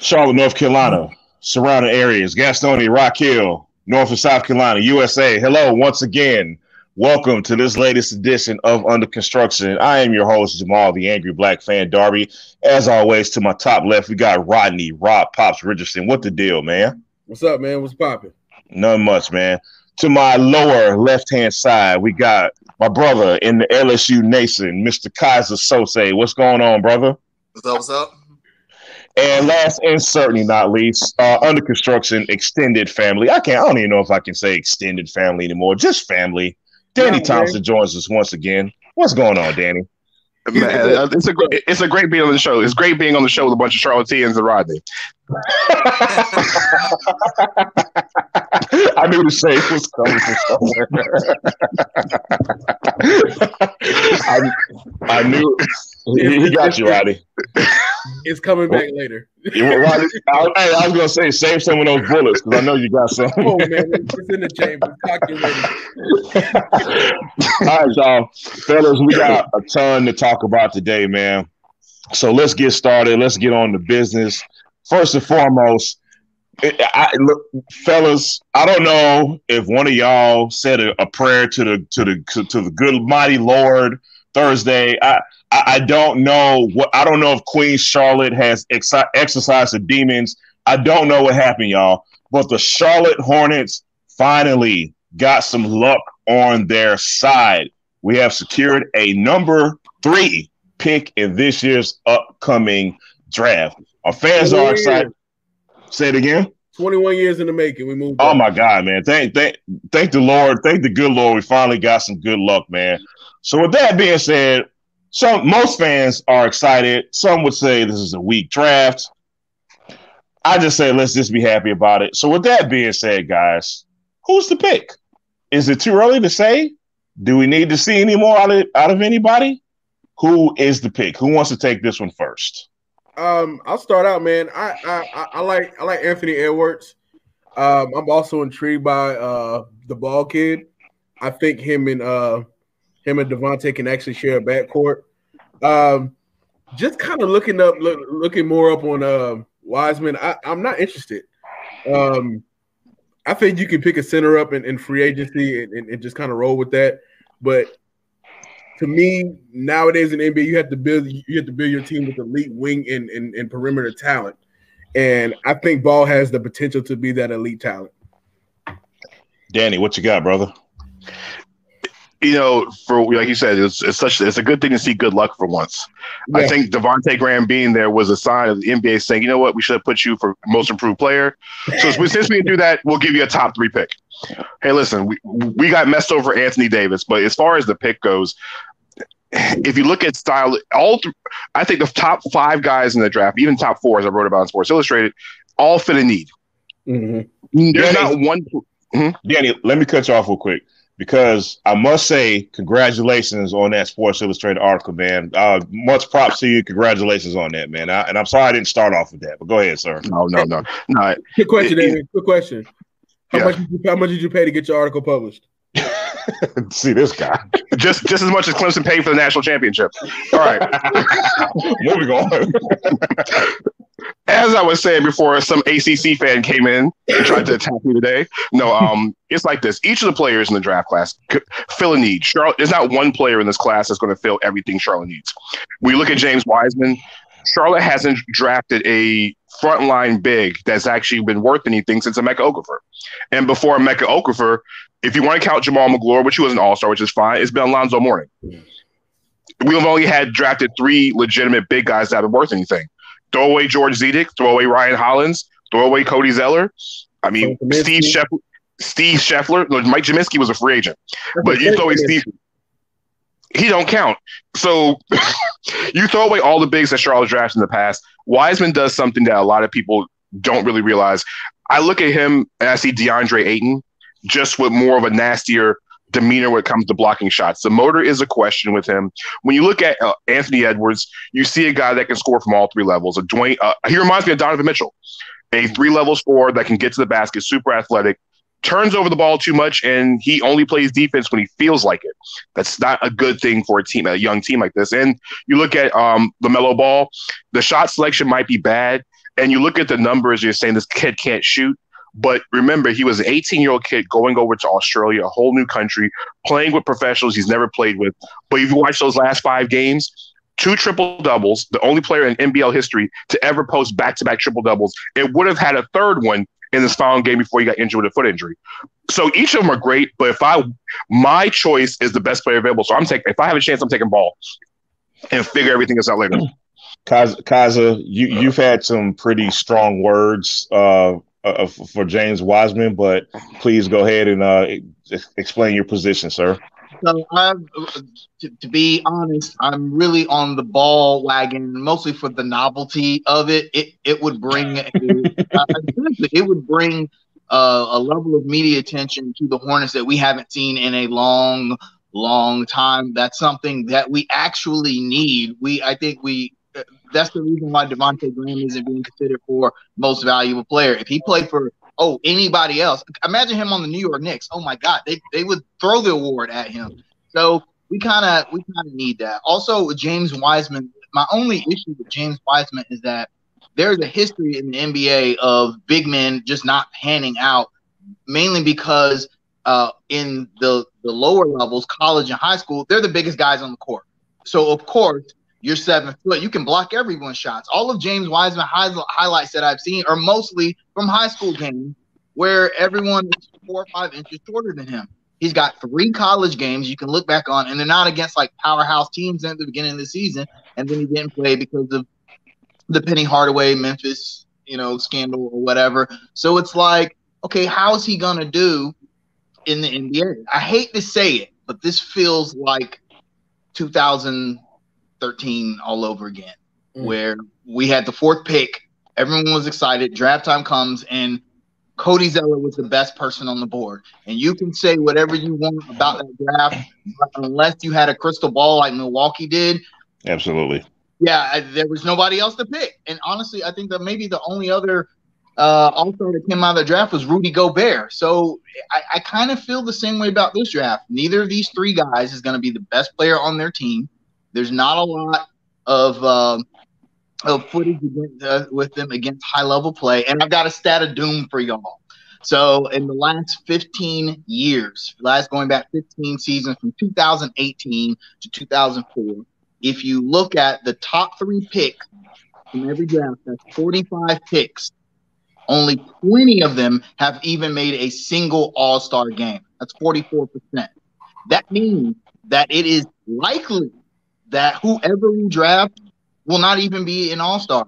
Charlotte, North Carolina, surrounding areas, Gastonia, Rock Hill, North and South Carolina, USA. Hello, once again. Welcome to this latest edition of Under Construction. I am your host, Jamal, the Angry Black Fan Darby. As always, to my top left, we got Rodney, Rob Pops Richardson. What the deal, man? What's up, man? What's popping? None much, man. To my lower left hand side, we got my brother in the LSU Nation, Mr. Kaiser Sose. What's going on, brother? What's up? What's up? And last and certainly not least, uh, under construction extended family. I can't. I don't even know if I can say extended family anymore. Just family. Danny Thompson joins us once again. What's going on, Danny? Man, it's a great, it's a great being on the show. It's great being on the show with a bunch of Charlotteans and Rodney. I knew the same was coming from somewhere. I, I, knew he, he got you, Rodney. It's coming back later. Rodney, I, I, was gonna say save some of those bullets because I know you got some. Oh man, it's in the chamber. All right, y'all, fellas, we got a ton to talk about today, man. So let's get started. Let's get on the business first and foremost, I, look, fellas, I don't know if one of y'all said a, a prayer to the to the to, the good mighty Lord Thursday. I, I, I don't know what I don't know if Queen Charlotte has ex- exercised the demons. I don't know what happened, y'all. But the Charlotte Hornets finally got some luck on their side. We have secured a number three pick in this year's upcoming draft. Our fans are excited. Say it again. 21 years in the making. We moved. Oh my God, man. Thank thank thank the Lord. Thank the good Lord. We finally got some good luck, man. So with that being said, some most fans are excited. Some would say this is a weak draft. I just say let's just be happy about it. So with that being said, guys, who's the pick? Is it too early to say? Do we need to see any more out of out of anybody? Who is the pick? Who wants to take this one first? Um, I'll start out, man. I I, I like I like Anthony Edwards. Um, I'm also intrigued by uh the ball kid. I think him and uh him and Devonte can actually share a backcourt. Um, just kind of looking up, look, looking more up on uh, Wiseman. I, I'm not interested. Um, I think you can pick a center up in, in free agency and, and, and just kind of roll with that. But to me, nowadays in NBA, you have to build you have to build your team with elite wing and, and, and perimeter talent. And I think Ball has the potential to be that elite talent. Danny, what you got, brother? You know, for like you said, it's, it's such it's a good thing to see good luck for once. Yeah. I think Devonte Graham being there was a sign of the NBA saying, you know what, we should have put you for most improved player. So since we do that, we'll give you a top three pick. Hey, listen, we we got messed over Anthony Davis, but as far as the pick goes, if you look at style, all th- I think the top five guys in the draft, even top four, as I wrote about in Sports Illustrated, all fit a need. Mm-hmm. There's Danny, not one. Mm-hmm. Danny, let me cut you off real quick because I must say congratulations on that Sports Illustrated article, man. Uh, much props to you. Congratulations on that, man. I, and I'm sorry I didn't start off with that, but go ahead, sir. No, no, no, no. Good question, David. Good question. How yeah. much? Did you, how much did you pay to get your article published? See this guy. just just as much as Clemson paid for the national championship. All right. Moving on. as I was saying before, some ACC fan came in and tried to attack me today. No, um, it's like this. Each of the players in the draft class fill a need. Charlotte, there's not one player in this class that's going to fill everything Charlotte needs. We look at James Wiseman. Charlotte hasn't drafted a frontline big that's actually been worth anything since Emeka Okafor. And before Emeka Okafor, if you want to count Jamaal Magloire, which he was an all star, which is fine, it's been Alonzo Mourning. We've only had drafted three legitimate big guys that have been worth anything. Throw away George Zidek, throw away Ryan Hollins, throw away Cody Zeller. I mean, Steve Scheffler. Steve Scheffler, Mike Gminski was a free agent, but you throw away Steve. He don't count. So you throw away all the bigs that Charlotte drafted in the past. Wiseman does something that a lot of people don't really realize. I look at him and I see DeAndre Ayton just with more of a nastier demeanor when it comes to blocking shots. The motor is a question with him. When you look at uh, Anthony Edwards, you see a guy that can score from all three levels. A Dwayne, uh, he reminds me of Donovan Mitchell, a three level scorer that can get to the basket, super athletic, turns over the ball too much, and he only plays defense when he feels like it. That's not a good thing for a team, a young team like this. And you look at um, LaMelo Ball, the shot selection might be bad. and you look at the numbers, you're saying this kid can't shoot. But remember, he was an 18 year old kid going over to Australia, a whole new country, playing with professionals he's never played with. But if you watch those last five games, two triple doubles, the only player in NBL history to ever post back to back triple doubles. It would have had a third one in this final game before he got injured with a foot injury. So each of them are great, but if I my choice is the best player available, so I'm taking if I have a chance, I'm taking ball and figure everything else out later. Kaza, you you've had some pretty strong words uh, uh, for James Wiseman, but please go ahead and uh, explain your position, sir. So, I'm, to, to, be honest, I'm really on the ball wagon, mostly for the novelty of it. It it would bring a, uh, it would bring uh, a level of media attention to the Hornets that we haven't seen in a long, long time. That's something that we actually need. We I think we that's the reason why Devonte Graham isn't being considered for most valuable player. If he played for oh anybody else, imagine him on the New York Knicks. Oh my God, they they would throw the award at him. So we kind of we kind of need that. Also James Wiseman, my only issue with James Wiseman is that there's a history in the NBA of big men just not panning out, mainly because uh, in the the lower levels, college and high school, they're the biggest guys on the court. So of course you're seven foot. You can block everyone's shots. All of James Wiseman high, highlights that I've seen are mostly from high school games where everyone is four or five inches shorter than him. He's got three college games you can look back on, and they're not against like powerhouse teams at the beginning of the season. And then he didn't play because of the Penny Hardaway Memphis, you know, scandal or whatever. So it's like, okay, how's he gonna do in the NBA? I hate to say it, but this feels like 2000 13 all over again, mm. where we had the fourth pick. Everyone was excited. Draft time comes, and Cody Zeller was the best person on the board. And you can say whatever you want about that draft, but unless you had a crystal ball like Milwaukee did. Absolutely. Yeah, there was nobody else to pick. And honestly, I think that maybe the only other uh, also that came out of the draft was Rudy Gobert. So I, I kind of feel the same way about this draft. Neither of these three guys is going to be the best player on their team. There's not a lot of um, of footage against, uh, with them against high level play, and I've got a stat of doom for y'all. So in the last 15 years, last going back 15 seasons from 2018 to 2004, if you look at the top three picks from every draft, that's 45 picks. Only 20 of them have even made a single All Star game. That's 44%. That means that it is likely that whoever we draft will not even be an all star.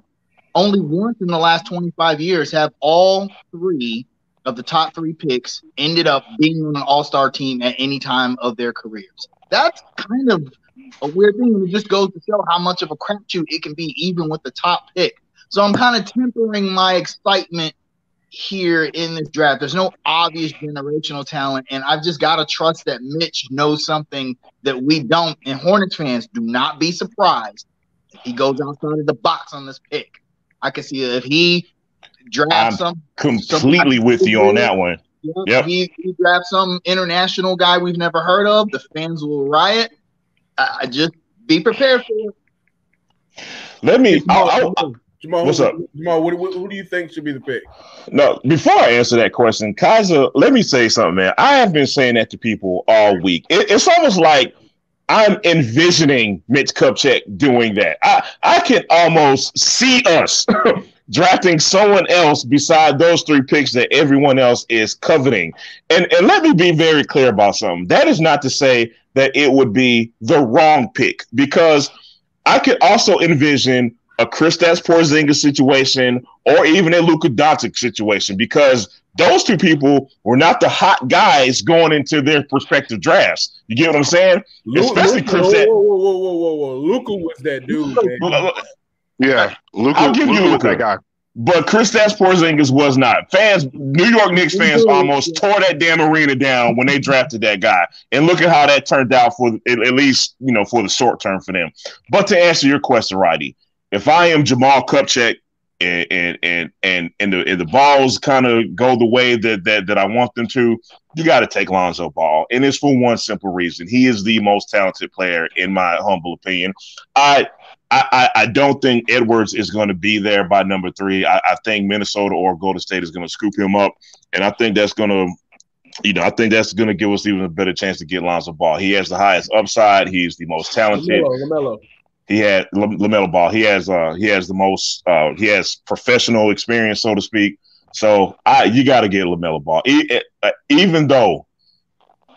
Only once in the last 25 years have all three of the top three picks ended up being on an all star team at any time of their careers. That's kind of a weird thing. It just goes to show how much of a crapshoot it can be, even with the top pick. So I'm kind of tempering my excitement here in this draft. There's no obvious generational talent, and I've just got to trust that Mitch knows something that we don't. And Hornets fans, do not be surprised if he goes outside of the box on this pick. I can see if he drafts I'm some completely with you on that one. Yeah, yep. He, he drafts some international guy we've never heard of. The fans will riot. I, I just be prepared for it. Let me. I'll, I'll, Jamal, what's up? Jamal, what, what, who do you think should be the pick? No, before I answer that question, Kaiser, let me say something, man. I have been saying that to people all week. It, it's almost like I'm envisioning Mitch Kupchak doing that. I, I can almost see us drafting someone else beside those three picks that everyone else is coveting. And and let me be very clear about something. That is not to say that it would be the wrong pick because I could also envision a Kristaps Porzingis situation or even a Luka Doncic situation because those two people were not the hot guys going into their prospective drafts. You get what I'm saying? Luka, Especially Kristaps. Whoa, whoa, whoa, whoa, whoa, whoa! Luka was that dude. Man. Yeah, Luka. I'll give Luka you Luka. that guy. But Kristaps Porzingis was not. Fans, New York Knicks fans, almost tore that damn arena down when they drafted that guy. And look at how that turned out for at least you know for the short term for them. But to answer your question, Roddy, if I am Jamal Kupchak and and and and, and the and the balls kind of go the way that that that I want them to, you got to take Lonzo Ball, and it's for one simple reason: he is the most talented player in my humble opinion. I I, I, I don't think Edwards is going to be there by number three. I, I think Minnesota or Golden State is going to scoop him up, and I think that's going to you know, I think that's going to give us even a better chance to get Lonzo Ball. He has the highest upside. He's the most talented. LaMelo, LaMelo. He had LaMelo Ball. He has uh he has the most uh he has professional experience, so to speak. So I you got to get LaMelo Ball. E- uh, even though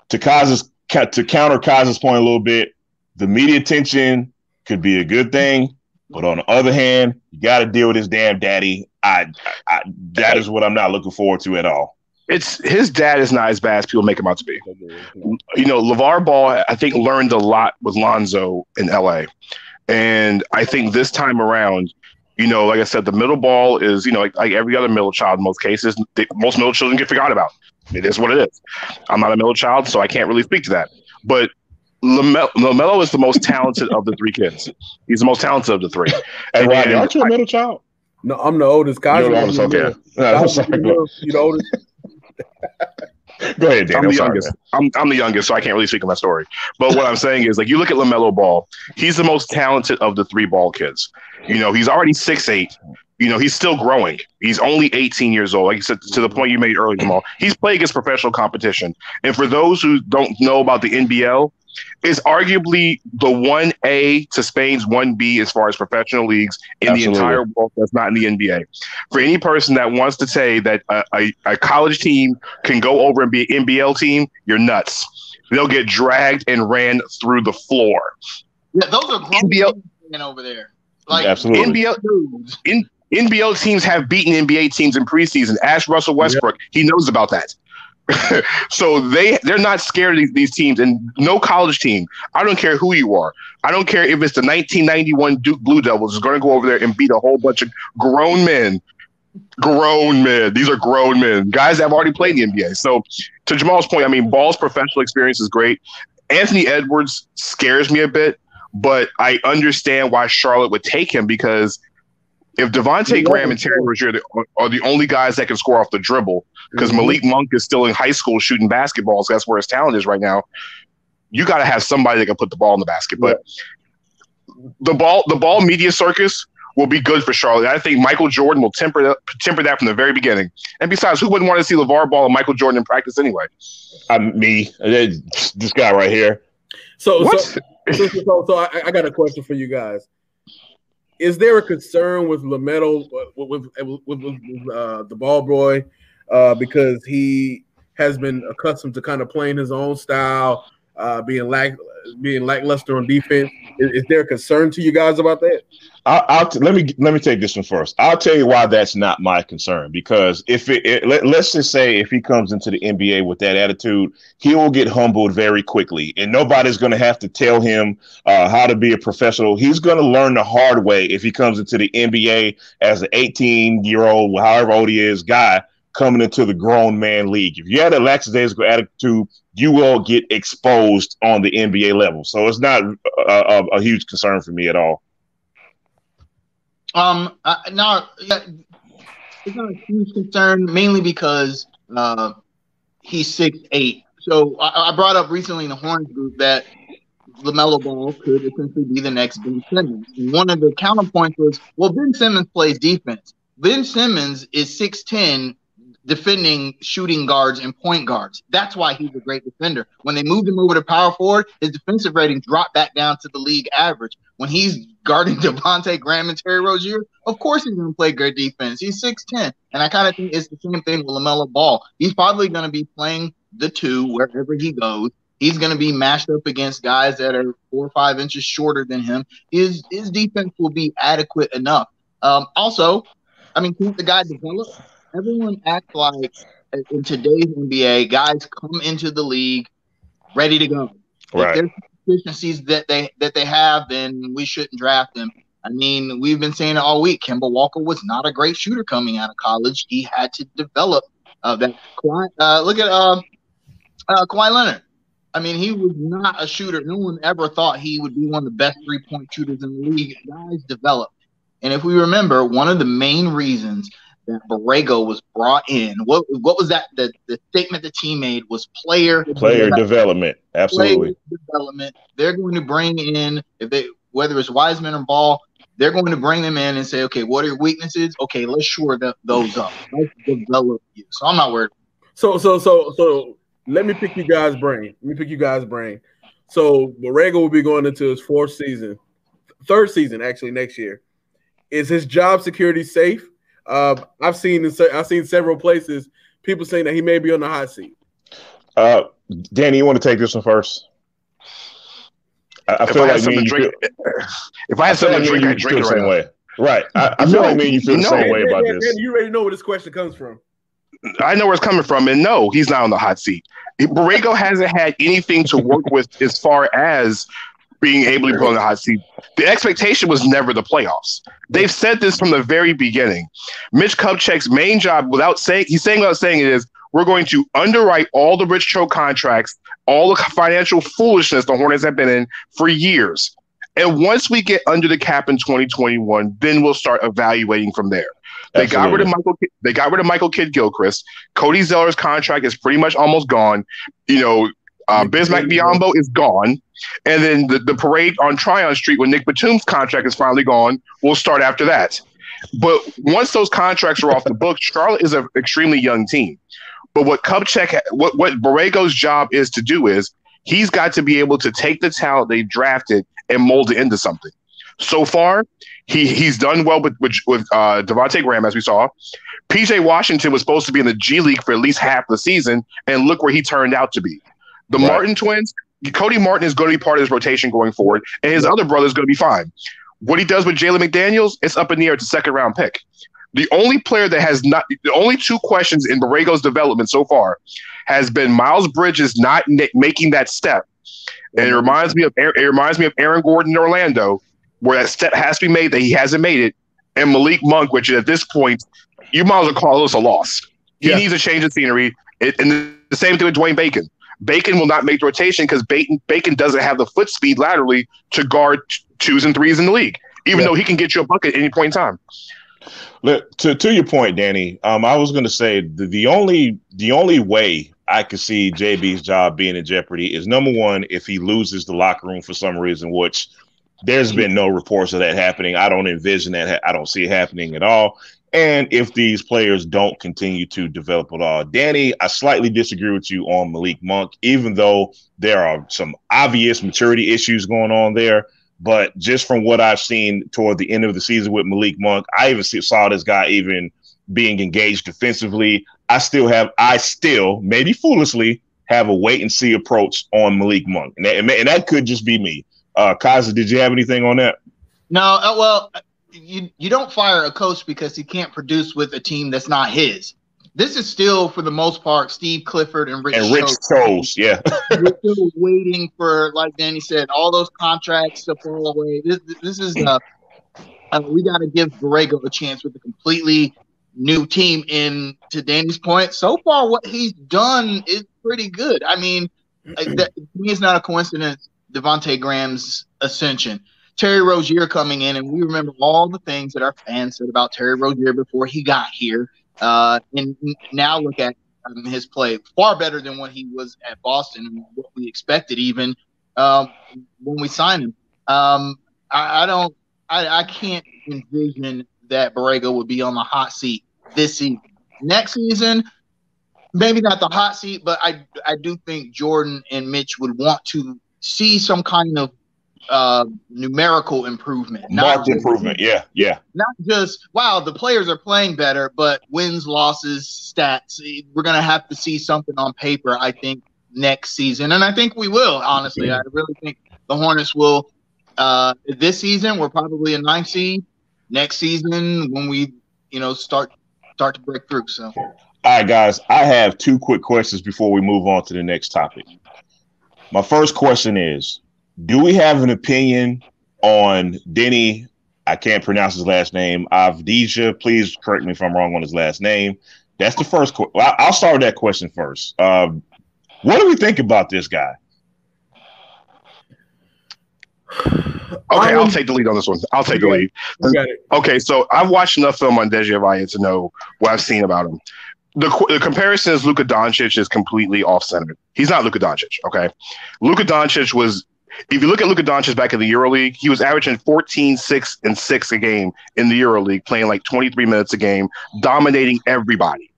to Kaz's to counter Kaz's point a little bit, the media attention could be a good thing, but on the other hand, you got to deal with his damn daddy. I, I that is what I'm not looking forward to at all it's his dad is not as bad as people make him out to be. You know, LaVar Ball, I think, learned a lot with Lonzo in LA. And I think this time around, you know, like I said, the middle ball is, you know, like, like every other middle child in most cases, they, most middle children get forgot about. It is what it is. I'm not a middle child, so I can't really speak to that. But LaMelo, LaMelo is the most talented of the three kids. He's the most talented of the three. And, Rodney, aren't you a middle child? No, I'm the oldest. Guy. You're the oldest, okay. No, you're the oldest. Go ahead, Dan. I'm, the youngest. I'm, I'm the youngest, so I can't really speak on that story. But what I'm saying is, like, you look at LaMelo Ball, he's the most talented of the three ball kids. You know, he's already six eight. You know, he's still growing. He's only 18 years old. Like you said, to the point you made earlier, Jamal, he's playing against professional competition. And for those who don't know about the NBL, is arguably the one A to Spain's one B as far as professional leagues in Absolutely. the entire world that's not in the NBA. For any person that wants to say that a, a, a college team can go over and be an NBL team, you're nuts. They'll get dragged and ran through the floor. Yeah, those are grown NBL over there. Like Absolutely. NBL, in, NBL teams have beaten NBA teams in preseason. Ask Russell Westbrook. Yep. He knows about that. so they they're not scared of these, teams and no college team i don't care who you are i don't care if it's the 1991 duke blue devils is going to go over there and beat a whole bunch of grown men. Grown men these are grown men guys that have already played in the nba so to jamal's point i mean ball's professional experience is great. Anthony edwards scares me a bit but i understand why charlotte would take him because if Devonte Graham and Terry Rozier are the only guys that can score off the dribble, because mm-hmm. Malik Monk is still in high school shooting basketballs. That's where his talent is right now. You got to have somebody that can put the ball in the basket. But the ball, the ball media circus will be good for Charlotte. I think Michael Jordan will temper that, temper that from the very beginning. And besides, who wouldn't want to see LaVar Ball and Michael Jordan in practice anyway? I'm me, this guy right here. So, what? so, so, so, so I, I got a question for you guys is there a concern with LaMelo with with, with, with uh, the ball boy uh, because he has been accustomed to kind of playing his own style, uh, being lack being lackluster on defense. Is, is, there a concern to you guys about that? I'll, t- let me let me take this one first. I'll tell you why that's not my concern because if it, it let, let's just say if he comes into the NBA with that attitude, he will get humbled very quickly, and nobody's going to have to tell him uh, how to be a professional. He's going to learn the hard way if he comes into the NBA as an 18 year old, however old he is, guy coming into the grown man league. If you had a lackadaisical attitude, you will get exposed on the NBA level. So it's not a, a, a huge concern for me at all. Um, uh, no, it's not a huge concern, mainly because uh, he's six eight. So I, I brought up recently in the Horns group that LaMelo Ball could essentially be the next Ben Simmons. One of the counterpoints was, well, Ben Simmons plays defense. Ben Simmons is 6'10 defending shooting guards and point guards. That's why he's a great defender. When they moved him over to power forward, his defensive rating dropped back down to the league average. When he's guarding Devonte Graham and Terry Rozier, of course he's going to play good defense. He's 6'10. And I kind of think it's the same thing with LaMelo Ball. He's probably going to be playing the two wherever he goes. He's going to be matched up against guys that are four or five inches shorter than him. His his defense will be adequate enough. Um, also, I mean, keep the guy develop everyone acts like in today's NBA, guys come into the league ready to go. Right. There's deficiencies that they that they have, then we shouldn't draft them. I mean, we've been saying it all week. Kemba Walker was not a great shooter coming out of college. He had to develop uh, that. Uh, look at uh, uh, Kawhi Leonard. I mean, he was not a shooter. No one ever thought he would be one of the best three point shooters in the league. Guys develop. And if we remember, one of the main reasons that Borrego was brought in. What what was that? The, the statement the team made was player player development. development. Absolutely. Player development. They're going to bring in if they whether it's Wiseman or Ball, they're going to bring them in and say, okay, what are your weaknesses? Okay, let's shore the, those up. Let's develop you. So I'm not worried. So so so so let me pick you guys' brain. Let me pick you guys' brain. So Borrego will be going into his fourth season, third season actually next year. Is his job security safe? Uh, I've seen I've seen several places people saying that he may be on the hot seat. Uh, Danny, you want to take this one first? I, I feel I like me drink, feel, if I had something to drink, I drink the same way. Right. I, I feel like me and you feel the same way about this. you already know where this question comes from. I know where it's coming from, and no, he's not on the hot seat. Borrego hasn't had anything to work with as far as being able to put on the hot seat. The expectation was never the playoffs. They've said this from the very beginning. Mitch Kupchak's main job, without saying, he's saying without saying it is, we're going to underwrite all the Rich Cho contracts, all the financial foolishness the Hornets have been in for years. And once we get under the cap in 2021, then we'll start evaluating from there. They Absolutely. got rid of Michael. They got rid of Michael Kidd Gilchrist. Cody Zeller's contract is pretty much almost gone. You know, uh, Bismack Biyombo is gone, and then the, the parade on Tryon Street when Nick Batum's contract is finally gone will start after that. But once those contracts are off the books, Charlotte is an extremely young team. But what Kupchak, what what Borrego's job is to do is he's got to be able to take the talent they drafted and mold it into something. So far, he he's done well with with, with uh, Devonte Graham, as we saw. PJ Washington was supposed to be in the G League for at least half the season, and look where he turned out to be. The right. Martin twins, Cody Martin is going to be part of his rotation going forward, and his other brother is going to be fine. What he does with Jalen McDaniels, it's up in the air. It's a second round pick. The only player that has not, the only two questions in Borrego's development so far has been Miles Bridges not making that step. And it reminds me of it reminds me of Aaron Gordon in Orlando, where that step has to be made that he hasn't made it, and Malik Monk, which at this point you might as well call this a loss. He yeah. needs a change of scenery. It, and the same thing with Dwayne Bacon. Bacon will not make the rotation because Bacon, Bacon doesn't have the foot speed laterally to guard twos and threes in the league, even yeah. though he can get you a bucket at any point in time. Look, to to your point, Danny. Um, I was going to say the, the only the only way I could see JB's job being in jeopardy is number one if he loses the locker room for some reason, which there's been no reports of that happening. I don't envision that. I don't see it happening at all. And if these players don't continue to develop at all, Danny, I slightly disagree with you on Malik Monk, even though there are some obvious maturity issues going on there. But just from what I've seen toward the end of the season with Malik Monk, I even saw this guy even being engaged defensively. I still have, I still, maybe foolishly, have a wait and see approach on Malik Monk. And that, and that could just be me. Uh, Kaza, did you have anything on that? No, uh, well, you you don't fire a coach because he can't produce with a team that's not his this is still, for the most part, Steve Clifford and Rich and Rich Cho's. Yeah, we're still waiting for, like Danny said, all those contracts to fall away. This this is uh, uh we got to give Borrego a chance with a completely new team. And to Danny's point, so far what he's done is pretty good. I mean, that, to me, it's not a coincidence. Devonte Graham's ascension. Terry Rozier coming in, and we remember all the things that our fans said about Terry Rozier before he got here. Uh, and now look at um, his play far better than what he was at Boston and what we expected even um, when we signed him. Um, I, I, don't, I, I can't envision that Borrego would be on the hot seat this season. Next season, maybe not the hot seat, but I, I do think Jordan and Mitch would want to see some kind of uh, numerical improvement, marked improvement. Yeah, yeah. Not just wow, the players are playing better, but wins, losses, stats. We're gonna have to see something on paper. I think next season, and I think we will. Honestly, mm-hmm. I really think the Hornets will. Uh, this season, we're probably a ninth seed. Next season, when we, you know, start start to break through. So. All right, guys. I have two quick questions before we move on to the next topic. My first question is do we have an opinion on Deni? I can't pronounce his last name. Avdija. Please correct me if I'm wrong on his last name. That's the first. Qu- I'll start with that question first. Um, what do we think about this guy? Okay, I'll take the lead on this one. I'll take the lead. Okay, so I've watched enough film on Deni Avdija to know what I've seen about him. The, the comparison is Luka Doncic is completely off center. He's not Luka Doncic. Okay, Luka Doncic was if you look at Luka Doncic back in the EuroLeague, he was averaging 14, 6, and 6 a game in the EuroLeague, playing like 23 minutes a game, dominating everybody.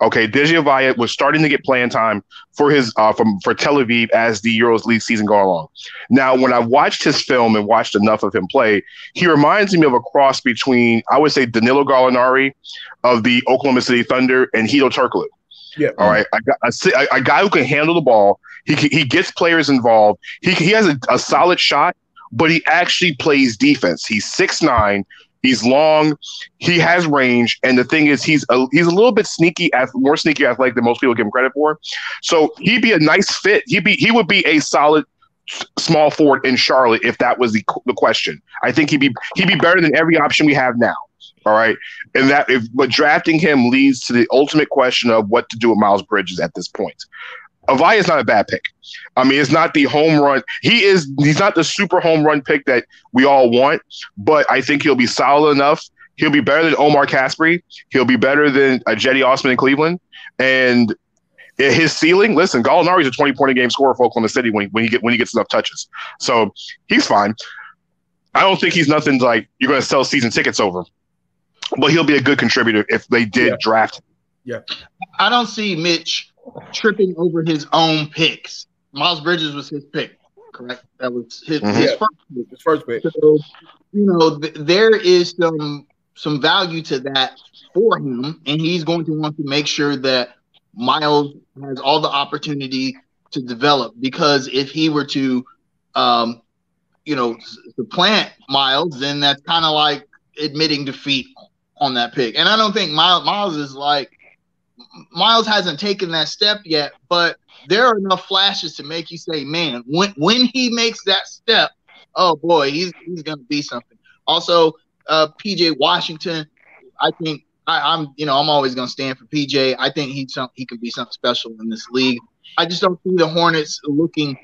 Okay, Deni Avdija was starting to get playing time for his uh, from for Tel Aviv as the Euros League season go along. Now, when I watched his film and watched enough of him play, he reminds me of a cross between I would say Danilo Gallinari of the Oklahoma City Thunder and Hedo Turkoglu. Yeah. All right. A, a, a, guy who can handle the ball. He he gets players involved. He he has a, a solid shot, but he actually plays defense. He's six nine. He's long. He has range, and the thing is, he's a, he's a little bit sneaky, more sneaky athletic than most people give him credit for. So he'd be a nice fit. He'd be he would be a solid small forward in Charlotte if that was the the question. I think he'd be he'd be better than every option we have now. All right, and that if but drafting him leads to the ultimate question of what to do with Miles Bridges at this point. Avdija is not a bad pick. I mean, it's not the home run. He is. He's not the super home run pick that we all want, but I think he'll be solid enough. He'll be better than Omri Casspi. He'll be better than uh, a Cedi Osman in Cleveland. And his ceiling, listen, Gallinari's a 20 point a game scorer for Oklahoma City when when he, get, when he gets enough touches. So he's fine. I don't think he's nothing like you're going to sell season tickets over, but he'll be a good contributor if they did Yeah. draft. Yeah. I don't see Mitch tripping over his own picks. Miles Bridges was his pick, correct? That was his, Mhm. his Yeah. first pick. His first pick. So, you know, th- there is some some value to that for him, and he's going to want to make sure that Miles has all the opportunity to develop. Because if he were to, um, you know, supplant Miles, then that's kind of like admitting defeat on that pick. And I don't think Miles, Miles is like Miles hasn't taken that step yet, but there are enough flashes to make you say, man, when when he makes that step, oh boy, he's he's gonna be something. Also, uh, PJ Washington, I think I, I'm you know I'm always gonna stand for PJ. I think he's some he can be something special in this league. I just don't see the Hornets looking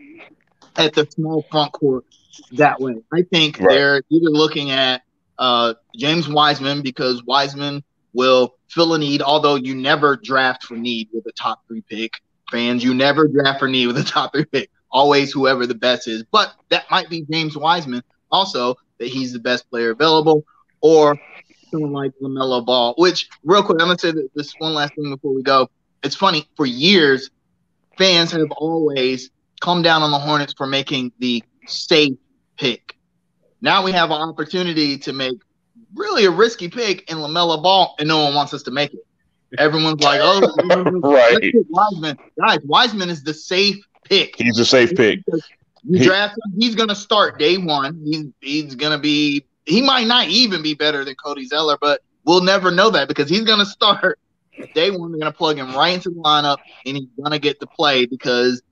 at the small front court that way. I think Right. they're either looking at uh, James Wiseman because Wiseman will fill a need, although you never draft for need with a top three pick. Fans, you never draft for need with a top three pick. Always whoever the best is. But that might be James Wiseman also, that he's the best player available, or someone like LaMelo Ball, which, real quick, I'm going to say this one last thing before we go. It's funny, for years, fans have always come down on the Hornets for making the safe pick. Now we have an opportunity to make really a risky pick in LaMelo Ball, and no one wants us to make it. Everyone's like, "Oh, Right. Wiseman." Guys, Wiseman is the safe pick. He's a safe pick. You He- draft him, he's gonna start day one. He's he's gonna be. He might not even be better than Cody Zeller, but we'll never know that because he's gonna start day one. They're gonna plug him right into the lineup, and he's gonna get to play because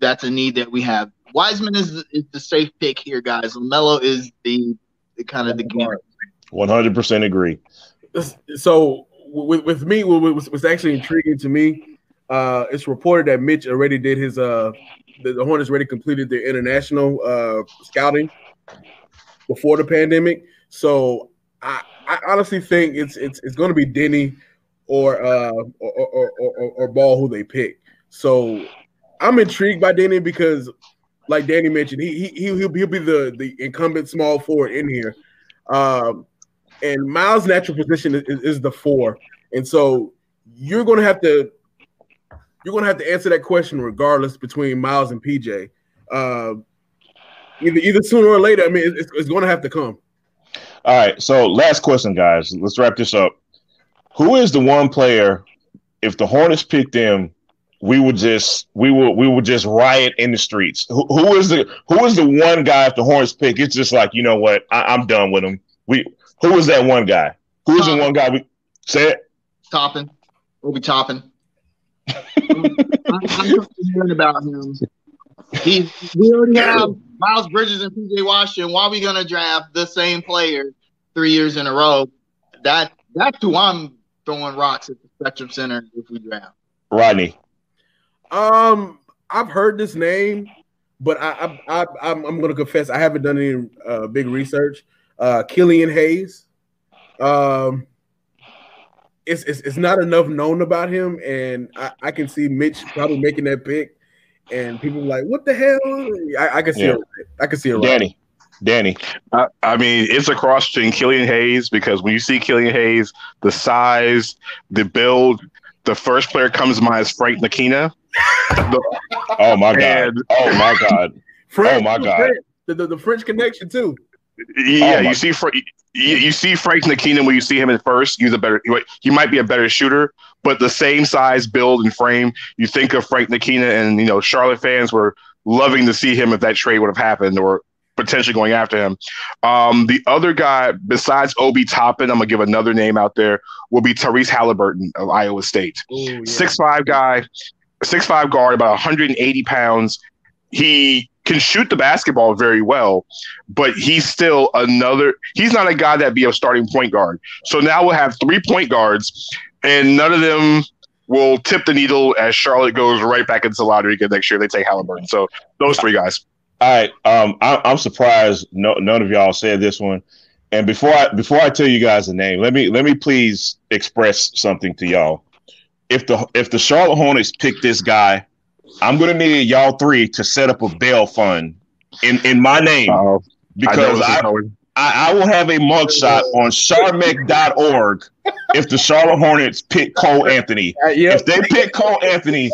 that's a need that we have. Wiseman is is the safe pick here, guys. Lamelo is the, the kind of the game. One hundred percent agree. So with, with me, what was, was actually intriguing to me, uh, it's reported that Mitch already did his uh, the, the Hornets already completed their international uh, scouting before the pandemic. So I, I honestly think it's it's it's going to be Deni or uh or or, or, or or Ball who they pick. So I'm intrigued by Deni because, like Danny mentioned, he he he'll, he'll be the the incumbent small forward in here. Um, and Miles' natural position is, is, the four, and so you're going to have to you're going to have to answer that question regardless between Miles and PJ. Uh, either either sooner or later. I mean, it's, it's going to have to come. All right. So last question, guys. Let's wrap this up. Who is the one player? If the Hornets pick them, we would just we would we would just riot in the streets. Who, who is the who is the one guy if the Hornets pick? It's just like you know what I, I'm done with him. We who is that one guy? Who is the one guy? We say it. Toppin, Obi Toppin. I'm, I'm concerned about him. He, we already have Miles Bridges and PJ Washington. Why are we gonna draft the same player three years in a row? That that's who I'm throwing rocks at the Spectrum Center if we draft. Rodney. Um, I've heard this name, but I, I, I I'm, I'm going to confess I haven't done any uh, big research. Uh, Killian Hayes. Um, it's, it's it's not enough known about him, and I, I can see Mitch probably making that pick. and people like, "What the hell?" I, I can see Yeah. it. I can see it. Right. Danny, Danny. I, I mean, it's a cross between Killian Hayes because when you see Killian Hayes, the size, the build, the first player comes to mind is Frank Ntilikina. Oh my god. Oh my god. French, Oh, my God. The, the, the French connection too. Yeah, Oh you see, Fra- you, you see Frank Ntilikina when you see him at first. He's a better. He might be a better shooter, but the same size, build, and frame. You think of Frank Ntilikina, and you know Charlotte fans were loving to see him if that trade would have happened, or potentially going after him. Um, the other guy besides Obi Toppin, I'm gonna give another name out there, will be Tyrese Haliburton of Iowa State. Ooh, yeah. Six five guy, six five guard, about 180 pounds. He can shoot the basketball very well, but he's still another. He's not a guy that be a starting point guard. So now we'll have three point guards, and none of them will tip the needle as Charlotte goes right back into the lottery again next year. They take Haliburton. So those three guys. All right. Um, I, I'm surprised no, none of y'all said this one. And before I before I tell you guys the name, let me let me please express something to y'all. If the if the Charlotte Hornets pick this guy, I'm gonna need y'all three to set up a bail fund in in my name Uh-oh. I because I. I, I will have a mugshot on charmeck.org if the Charlotte Hornets pick Cole Anthony. Uh, yeah. If they pick Cole Anthony,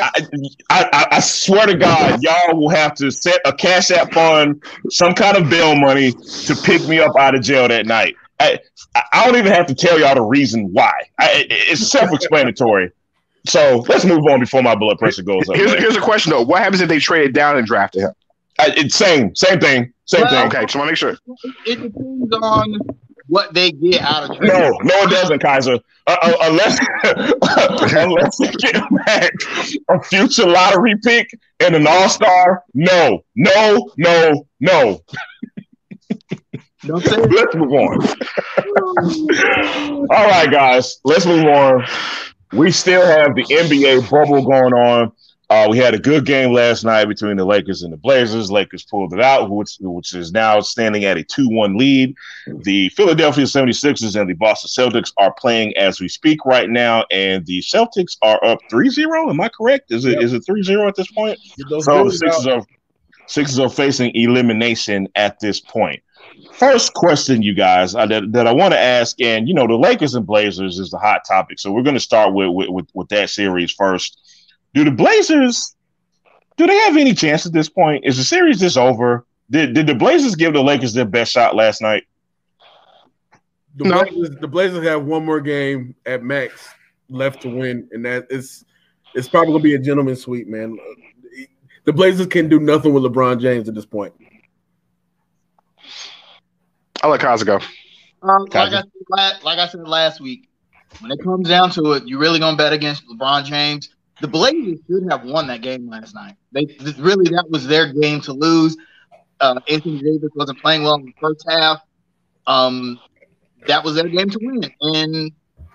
I, I, I swear to God, y'all will have to set a cash app fund, some kind of bail money to pick me up out of jail that night. I, I don't even have to tell y'all the reason why. I, it's self-explanatory. So let's move on before my blood pressure goes up. Here's, here's a question though: What happens if they traded down and drafted him? I, it's same, same thing, same Well, thing. Okay, just want to make sure. It depends on what they get out of trade. No, no, it doesn't, Kaiser. Uh, uh, unless, unless they get back a future lottery pick and an all star. No, no, no, no. Don't say. Let's move on. all right, guys, let's move on. We still have the NBA bubble going on. Uh, we had a good game last night between the Lakers and the Blazers. Lakers pulled it out, which, which is now standing at a 2 1 lead. The Philadelphia 76ers and the Boston Celtics are playing as we speak right now, and the Celtics are up 3 0. Am I correct? Is it is it 3 0 at this point? So the Sixers are, Sixers are facing elimination at this point. First question, you guys, uh, that, that I want to ask, and you know, the Lakers and Blazers is the hot topic, so we're going to start with, with with with that series first. Do the Blazers do they have any chance at this point? Is the series just over? Did did the Blazers give the Lakers their best shot last night? The, No. Blazers, the Blazers have one more game at max left to win, and that is it's probably gonna be a gentleman's sweep, man. The Blazers can do nothing with LeBron James at this point. I'll let Kaza go. Um, like, I said, la- like I said last week, when it comes down to it, you really gonna bet against LeBron James. The Blazers should have won that game last night. They really that was their game to lose. Uh, Anthony Davis wasn't playing well in the first half. Um, that was their game to win, and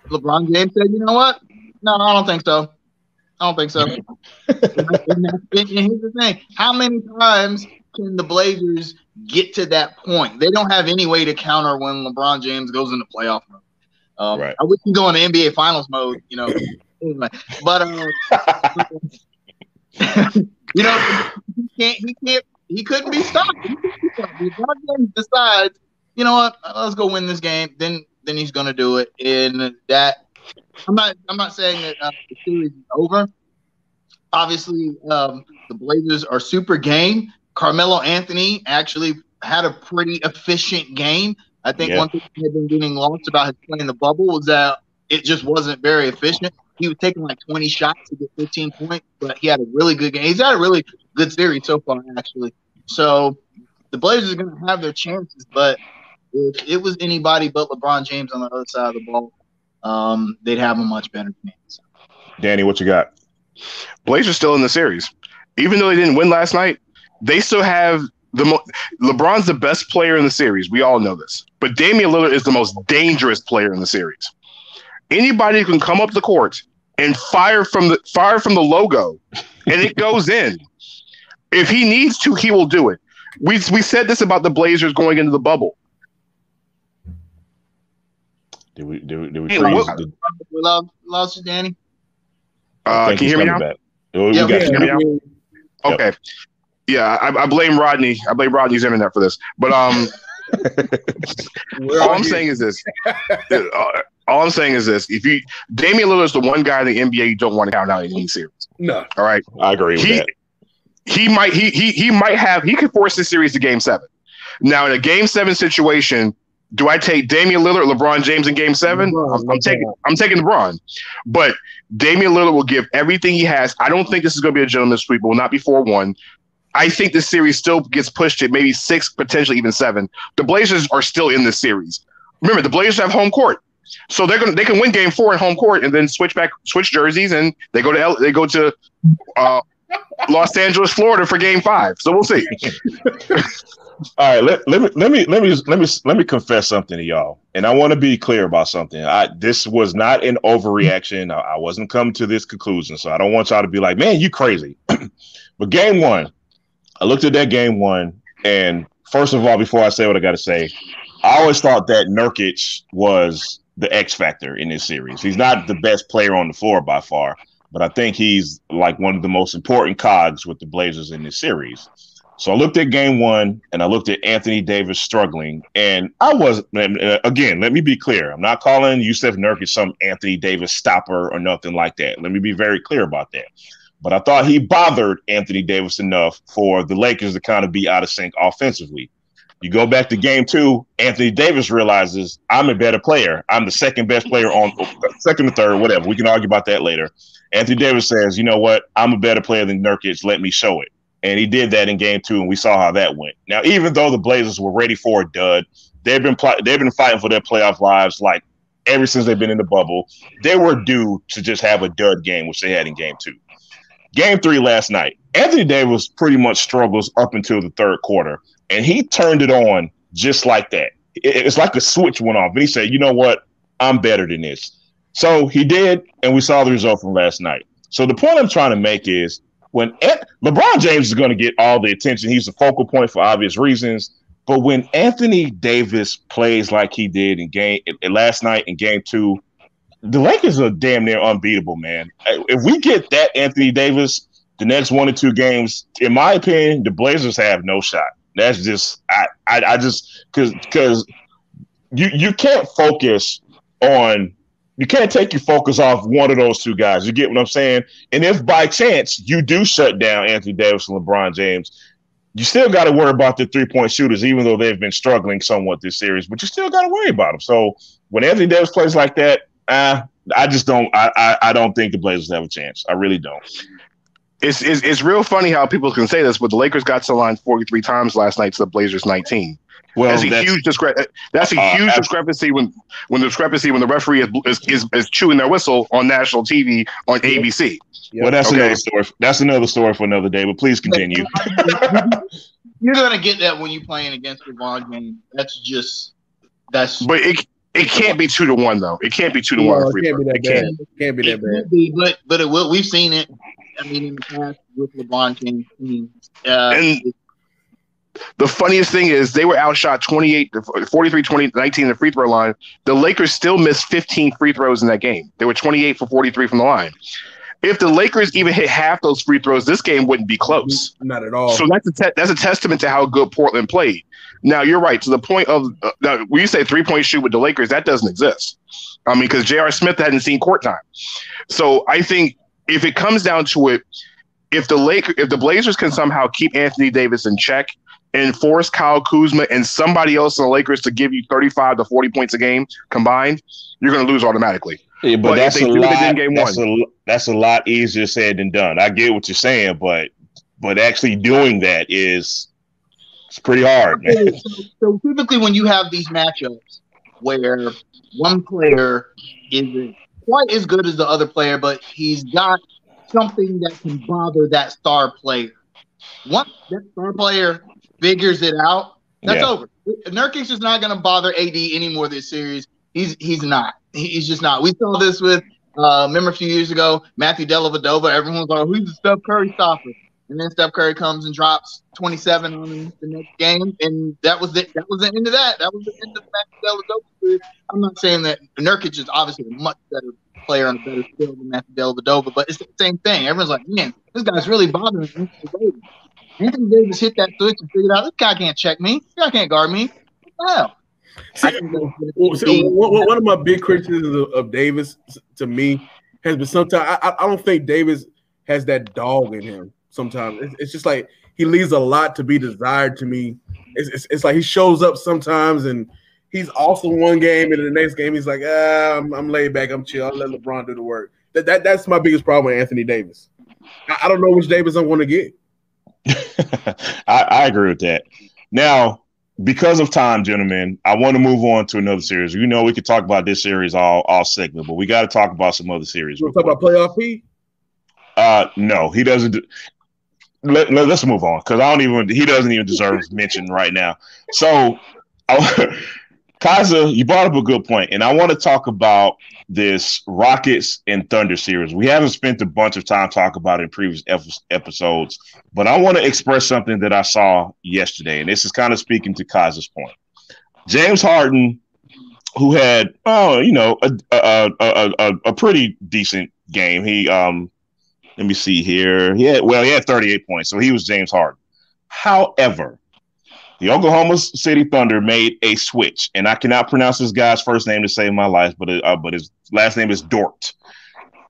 LeBron James said, "You know what? No, I don't think so. I don't think so." and, and that's- and here's the thing: How many times can the Blazers get to that point? They don't have any way to counter when LeBron James goes into playoff mode. Um, Right. I wish he go into NBA Finals mode, you know. but um, you know, he can't. He can't. He couldn't be stopped. He couldn't be stopped. If LeBron James decides, you know what? Let's go win this game. Then, then he's gonna do it. And that, I'm not. I'm not saying that uh, the series is over. Obviously, um, the Blazers are super game. Carmelo Anthony actually had a pretty efficient game. I think Yeah. one thing that had been getting lost about his play in the bubble was that it just wasn't very efficient. He was taking like 20 shots to get 15 points, but he had a really good game. He's had a really good series so far, actually. So the Blazers are going to have their chances, but if it was anybody but LeBron James on the other side of the ball, um, they'd have a much better chance. Danny, what you got? Blazers still in the series, even though they didn't win last night. They still have the mo- LeBron's the best player in the series. We all know this, but Damian Lillard is the most dangerous player in the series. Anybody who can come up the court and fire from the fire from the logo, and it goes in. If he needs to, he will do it. We we said this about the Blazers going into the bubble. Did we did we, did we Hey, freeze? what- Did- We love, lost you, Danny. Uh, can you hear me now? back. Oh, we Yeah, got we you. hear me now? Okay. Yeah, I, I blame Rodney. I blame Rodney's internet for this. But um, all I'm you? saying is this. Uh, all I'm saying is this: if you Damian Lillard is the one guy in the NBA you don't want to count out in any series. no. All right, I agree with he that. he might he he he might have he could force this series to game seven. Now in a game seven situation, do I take Damian Lillard, or LeBron James in game seven? LeBron, I'm, I'm taking I'm taking LeBron, but Damian Lillard will give everything he has. I don't think this is going to be a gentleman's sweep. It will not be four one. I think the series still gets pushed to maybe six, potentially even seven. The Blazers are still in this series. Remember, the Blazers have home court, so they're gonna they can win Game Four in home court and then switch back, switch jerseys, and they go to L, they go to uh, Los Angeles, Florida for Game Five. So we'll see. All right, let, let me let me let me let me let me confess something to y'all, and I want to be clear about something. I this was not an overreaction. I, I wasn't coming to this conclusion, so I don't want y'all to be like, "Man, you crazy." but game one, I looked at that game one, and first of all, before I say what I got to say, I always thought that Nurkic was the X factor in this series. He's not the best player on the floor by far, but I think he's like one of the most important cogs with the Blazers in this series. So I looked at game one and I looked at Anthony Davis struggling. And I was, uh, again, let me be clear. I'm not calling Jusuf Nurkic some Anthony Davis stopper or nothing like that. Let me be very clear about that. But I thought he bothered Anthony Davis enough for the Lakers to kind of be out of sync offensively. You go back to game two, Anthony Davis realizes I'm a better player. I'm the second best player on second or third, whatever. We can argue about that later. Anthony Davis says, you know what? I'm a better player than Nurkic. Let me show it. And he did that in game two, and we saw how that went. Now, even though the Blazers were ready for a dud, they've been pl- they've been fighting for their playoff lives like ever since they've been in the bubble. They were due to just have a dud game, which they had in game two. Game three last night, Anthony Davis pretty much struggles up until the third quarter, and he turned it on just like that. It- it's like a switch went off, and he said, "You know what? I'm better than this." So he did, and we saw the result from last night. So the point I'm trying to make is when An- LeBron James is going to get all the attention, he's the focal point for obvious reasons. But when Anthony Davis plays like he did in game last night in game two, the Lakers are damn near unbeatable, man. If we get that Anthony Davis the next one or two games, in my opinion, the Blazers have no shot. That's just I I, I just because because you you can't focus on you can't take your focus off one of those two guys. You get what I'm saying? And if by chance you do shut down Anthony Davis and LeBron James, you still got to worry about the three point shooters, even though they've been struggling somewhat this series. But you still got to worry about them. So when Anthony Davis plays like that, uh, I just don't. I, I I don't think the Blazers have a chance. I really don't. It's, it's it's real funny how people can say this, but the Lakers got to the line 43 times last night to the Blazers 19. Well, that's a that's, huge discre- That's a Uh, huge discrepancy when when the discrepancy when the referee is, is, is, is chewing their whistle on national TV on ABC. well, that's Okay. another story. That's another story for another day. But please continue. You're gonna get that when you're playing against LeBron James. That's just that's But it it can't be two to one though. It can't be two to No, one. it free can't be throw. that It can't. bad. Can't be that it bad. be, but but it will. We've seen it. I mean, in the past with LeBron James teams. Uh, And- The funniest thing is they were outshot 28 43 20 19 in the free throw line. The Lakers still missed 15 free throws in that game. They were 28 for 43 from the line. If the Lakers even hit half those free throws, this game wouldn't be close. Not at all. So that's a te- that's a testament to how good Portland played. Now you're right to the point of uh, now, when you say three point shoot with the Lakers, that doesn't exist. I mean, because J.R. Smith hadn't seen court time. So I think if it comes down to it, if the Lake if the Blazers can somehow keep Anthony Davis in check and force Kyle Kuzma and somebody else in the Lakers to give you 35 to 40 points a game combined, you're going to lose automatically. Yeah, but, But if that's they a lot. that's a that's a lot easier said than done. I get what you're saying, but but actually doing that is it's pretty hard, man. so, so typically when you have these matchups where one player isn't quite as good as the other player, but he's got something that can bother that star player. Once that star player figures it out, that's Yeah. over. Nurkic is not going to bother AD anymore this series. He's he's not. He's just not. We saw this with uh, remember a few years ago, Matthew Dellavedova. Everyone was like, "Who's the Steph Curry stopper?" And then Steph Curry comes and drops 27 on the next game, and that was it. That was the end of that. That was the end of the Matthew Dellavedova. I'm not saying that Nurkic is obviously a much better player on a better field than Matthew Dellavedova, but it's the same thing. Everyone's like, man, this guy's really bothering Anthony Davis. Anthony Davis hit that switch and figured out this guy can't check me. This guy can't guard me. What the hell? See, one, one of my big criticisms of, of Davis to me has been sometimes I, I don't think Davis has that dog in him. Sometimes it's, it's just like he leaves a lot to be desired to me. It's, it's, it's, like he shows up sometimes and he's awesome one game and the next game he's like, ah, I'm, I'm laid back, I'm chill. I'll let LeBron do the work. That, that that's my biggest problem with Anthony Davis. I, I don't know which Davis I'm going to get. I, I agree with that. Now, because of time, gentlemen, I want to move on to another series. You know, we could talk about this series all all segment, but we got to talk about some other series. You talk about playoff P? Uh, no, he doesn't. Do, let, let, us move on because I don't even. He doesn't even deserve mention right now. So, I, Kaza, you brought up a good point, and I want to talk about this Rockets and Thunder series. We haven't spent a bunch of time talking about it in previous episodes, but I want to express something that I saw yesterday, and this is kind of speaking to Kaza's point. James Harden, who had oh, you know, a a, a, a, a pretty decent game. He um, let me see here. Yeah, well, he had 38 points, so he was James Harden. However, the Oklahoma City Thunder made a switch, and I cannot pronounce this guy's first name to save my life, but uh, but his last name is Dort.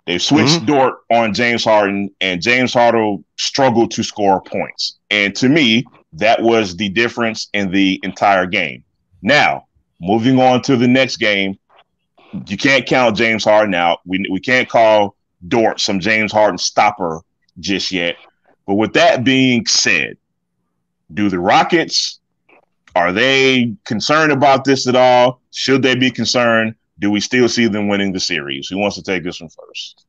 They switched mm-hmm. Dort on James Harden, and James Harden struggled to score points. And to me, that was the difference in the entire game. Now, moving on to the next game, you can't count James Harden out. We we can't call Dort some James Harden stopper just yet. But with that being said, do the Rockets are they concerned about this at all? Should they be concerned? Do we still see them winning the series? Who wants to take this one first?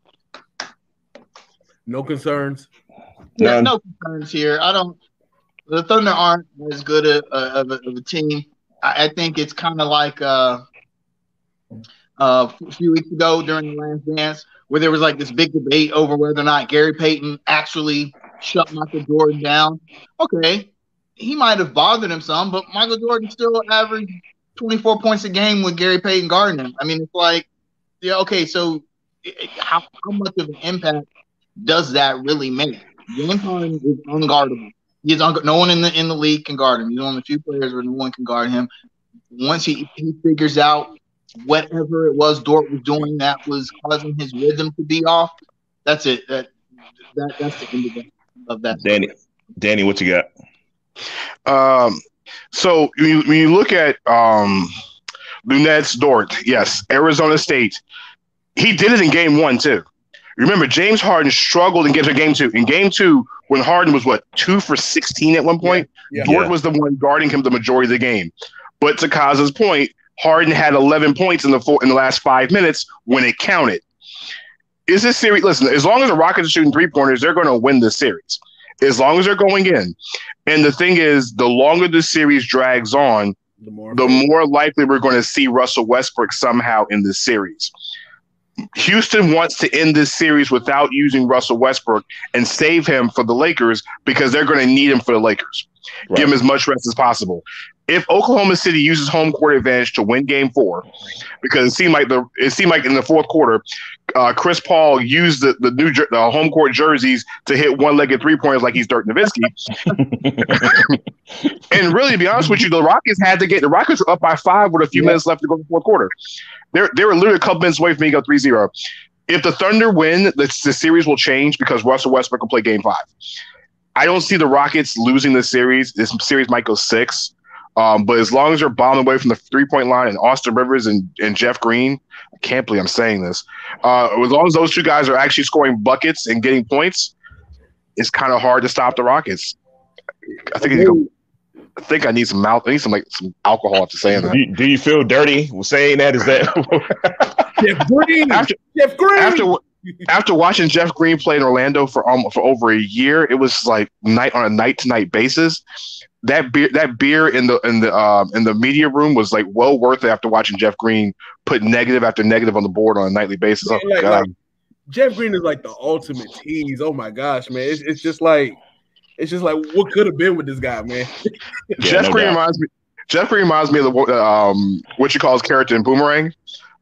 No concerns. Yeah, no concerns here. I don't. The Thunder aren't as good a, of, a, of a team. I, I, think it's kind of like uh, uh, a few weeks ago during the last dance, where there was like this big debate over whether or not Gary Payton actually shut Michael Jordan down. Okay, he might have bothered him some, but Michael Jordan still averaged 24 points a game with Gary Payton guarding him. I mean, it's like, yeah, okay, so eh, eh, how, how much of an impact does that really make? James Harden is unguardable. He's un- no one in the in the league can guard him. He's one of the few players where no one can guard him. Once he, he figures out whatever it was Dort was doing that was causing his rhythm to be off, that's it. That, that that's the end of that. Of that Danny, Danny, what you got? Um, so when you, when you look at um, Luguentz Dort, yes, Arizona State, he did it in game one too. Remember, James Harden struggled in game two. In game two, when Harden was what two for sixteen at one point, yeah, yeah. Dort yeah. was the one guarding him the majority of the game. But to Kaza's point, Harden had eleven points in the four, in the last five minutes when it counted. Is this series? Listen, as long as the Rockets are shooting three pointers, they're going to win this series. As long as they're going in. And the thing is, the longer the series drags on, the more, the more likely we're going to see Russell Westbrook somehow in this series. Houston wants to end this series without using Russell Westbrook and save him for the Lakers because they're going to need him for the Lakers. Right. Give him as much rest as possible if Oklahoma City uses home court advantage to win Game Four, because it seemed like the it seemed like in the fourth quarter, uh, Chris Paul used the the new the home court jerseys to hit one legged three pointers like he's Dirk Nowitzki. and really, to be honest with you, the Rockets had to get the Rockets were up by five with a few yeah. minutes left to go in the fourth quarter. They're, they were literally a couple minutes away from being up 3-0. If the Thunder win, the, the series will change because Russell Westbrook will play Game Five. I don't see the Rockets losing this series. This series might go six. Um, but as long as they're bombing away from the three point line and Austin Rivers and, and Jeff Green, I can't believe I'm saying this. Uh, as long as those two guys are actually scoring buckets and getting points, it's kind of hard to stop the Rockets. I think I think I need some mouth. I need some like some alcohol after saying that. Do you, do you feel dirty saying that? Is that Jeff Green? After, Jeff Green. After after watching Jeff Green play in Orlando for um, for over a year, it was like night on a night to night basis that beer that beer in the in the um in the media room was like well worth it after watching Jeff Green put negative after negative on the board on a nightly basis. Oh, like, like, Jeff Green is like the ultimate tease. Oh my gosh, man. It's, it's just like It's just like what could have been with this guy, man. Jeff no Green doubt. reminds me. Jeff Green reminds me of the um, what you call his character in Boomerang.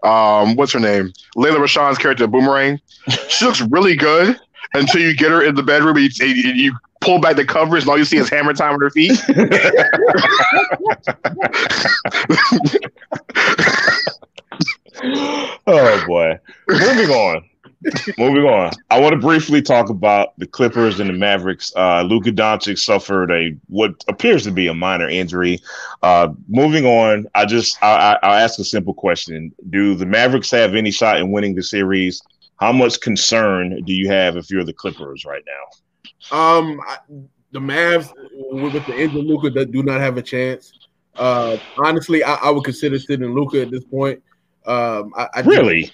Um, what's her name? Lela Rochon's character in Boomerang. She looks really good until you get her in the bedroom and you, and you pull back the covers and all you see is hammer time on her feet. oh boy. Moving on. Moving on. I want to briefly talk about the Clippers and the Mavericks. Uh, Luka Doncic suffered a what appears to be a minor injury. Uh, moving on, I just I, I, I'll ask a simple question: Do the Mavericks have any shot in winning the series? How much concern do you have if you're the Clippers right now? Um, I, the Mavs with, with the injured Luka that do not have a chance. Uh, honestly, I, I would consider sitting Luka at this point. Um, I, I Really?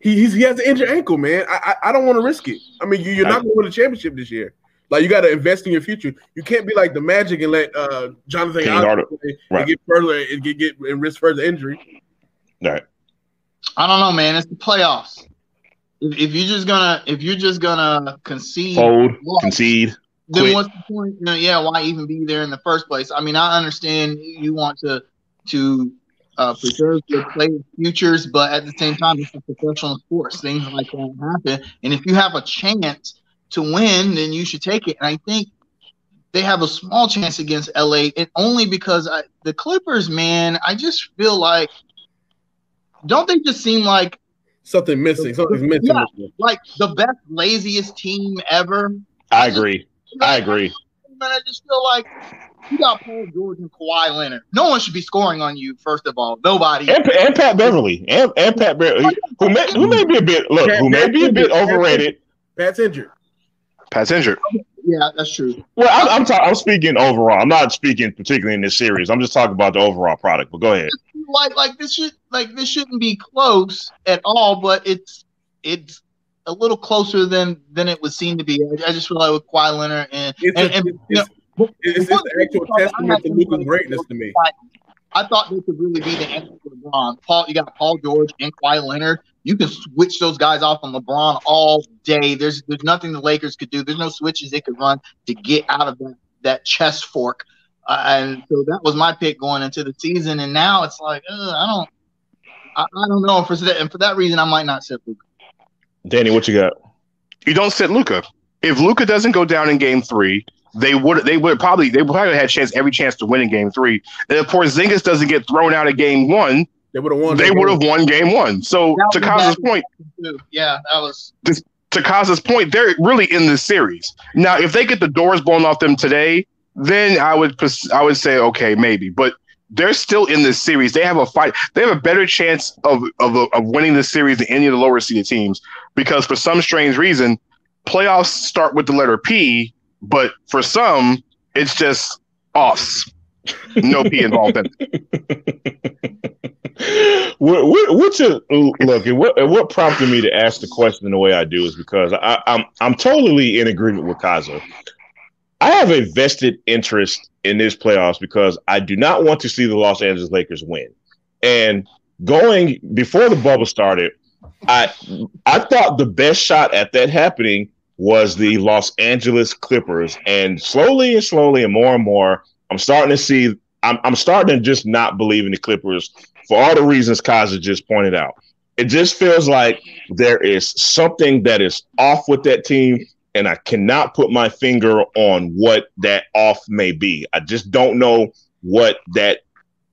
he he's, he has an injured ankle, man. I I, I don't want to risk it. I mean, you, you're not going to win a championship this year. Like you got to invest in your future. You can't be like the Magic and let uh, Jonathan King Isaac Arthur- play right. and get further and get, get and risk further injury. All right. I don't know, man. It's the playoffs. If, you're just gonna if you're just gonna concede, Fold, loss, concede. then quit. what's the point? You know, yeah, why even be there in the first place? I mean, I understand you want to to uh, preserve your players' futures, but at the same time, it's a professional sports. Things like that happen, and if you have a chance to win, then you should take it. And I think they have a small chance against LA, and only because I, the Clippers, man, I just feel like don't they just seem like Something missing. Something's missing. Yeah. like the best laziest team ever? I agree. I agree. Man, I just feel like you got Paul George and Kawhi Leonard. No one should be scoring on you. First of all, nobody. And, and Pat Beverley. And, and Pat Beverley, who may, who may be a bit look, who may be a bit overrated. Pat's injured. Pat's injured. Yeah, that's true. Well, I'm I'm, ta- I'm speaking overall. I'm not speaking particularly in this series. I'm just talking about the overall product. But go ahead. Like, like this should like this shouldn't be close at all, but it's it's a little closer than than it would seem to be. I, I just feel like with Kawhi Leonard and It's, and, a- and it's, you know, it's, it's, it's the actual testament to Luka's greatness to me. I thought this would really be the answer to LeBron. Paul, you got Paul George and Kawhi Leonard. You can switch those guys off on LeBron all day. There's there's nothing the Lakers could do. There's no switches they could run to get out of that that chest fork. Uh, and so that was my pick going into the season. And now it's like uh, I don't I, I don't know. And for that and for that reason, I might not sit Luka. Danny, what you got? You don't sit Luka. If Luka doesn't go down in game three, they would they would probably they would probably had chance every chance to win in game three. And if Porzingis doesn't get thrown out of game one, They would have won. they would game. have won game one. So That to Kaza's point, Too. Yeah, that was to Kaza's point, they're really in this series. Now, if they get the doors blown off them today, then I would I would say okay, maybe. But they're still in this series. They have a fight. They have a better chance of of, of winning this series than any of the lower seeded teams because for some strange reason, playoffs start with the letter P, but for some, it's just offs. No P involved in it. what, what, what's your look? What, what prompted me to ask the question the way I do is because I, I'm I'm totally in agreement with Kaza. I have a vested interest in this playoffs because I do not want to see the Los Angeles Lakers win. And going before the bubble started, I I thought the best shot at that happening was the Los Angeles Clippers. And slowly and slowly and more and more, I'm starting to see I'm I'm starting to just not believe in the Clippers for all the reasons Kaza just pointed out. It just feels like there is something that is off with that team, and I cannot put my finger on what that off may be. I just don't know what that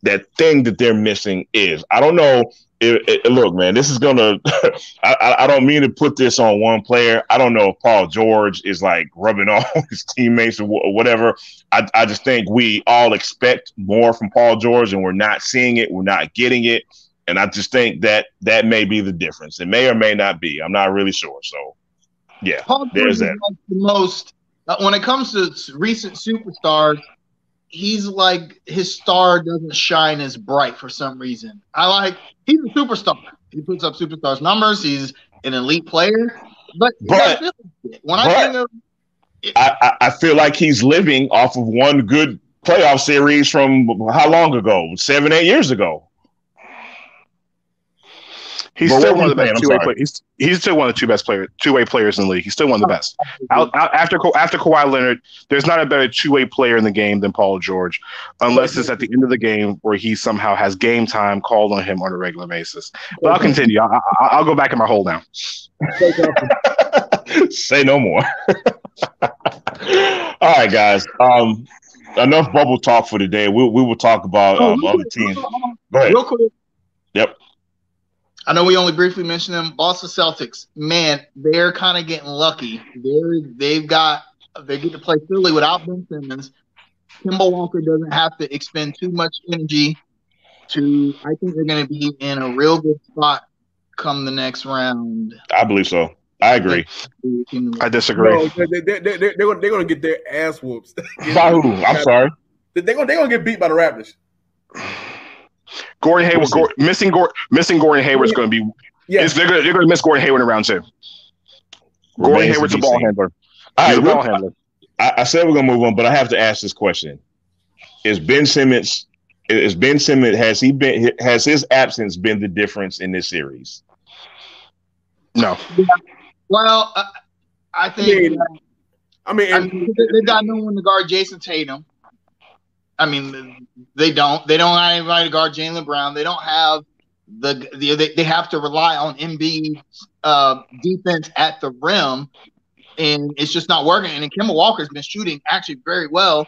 that thing that they're missing is. I don't know. It, it- look, man, this is gonna. I, I don't mean to put this on one player. I don't know if Paul George is like rubbing off his teammates or, wh- or whatever. I, I just think we all expect more from Paul George, and we're not seeing it. We're not getting it, and I just think that that may be the difference. It may or may not be. I'm not really sure. So, yeah, Paul George There's is that. like the most uh, when it comes to recent superstars. He's like his star doesn't shine as bright for some reason. I like he's a superstar. He puts up superstars numbers. He's an elite player, but, But- when I but- think of I, I I feel like he's living off of one good playoff series from how long ago? Seven, eight years ago. He's still one of the best two way I'm sorry. players. He's, he's still one of the two best player two way players in the league. He's still one of the best. Out, out, after Ka- after Kawhi Leonard, there's not a better two way player in the game than Paul George, unless it's at the end of the game where he somehow has game time called on him on a regular basis. But I'll continue. I, I, I'll go back in my hole now. Say no more. All right, guys. Um, enough bubble talk for today. We we will talk about Oh, um, other teams. hold on, hold on. Go ahead. Real quick. Yep. I know we only briefly mentioned them. Boston Celtics, man, they're kind of getting lucky. They're they've got they get to play Philly without Ben Simmons. Kemba Walker doesn't have to expend too much energy. To I think they're going to be in a real good spot come the next round. I believe so. I agree. I disagree. No, they, they, they, they, they're, gonna, they're gonna get their ass whoops. By who? I'm sorry. They're gonna, they're gonna get beat by the Raptors. Gordon Hayward, Gor missing Gor- missing Gordon Hayward's going to be. Yeah, Is they're going to miss Gordon Hayward in round two. Gordon Remains Hayward's a ball seen. handler. Right, a ball real- handler. I, I said we're gonna move on, but I have to ask this question: Is Ben Simmons? Is Ben Simmons has he been has his absence been the difference in this series? No, Well, uh, I I think mean, uh, I mean, I mean, they- they've got no one to guard Jayson Tatum. I mean, they don't. They don't have anybody to guard Jaylen Brown. They don't have the, the they, they have to rely on Embiid's uh, defense at the rim, and it's just not working. And then Kemba Walker's been shooting actually very well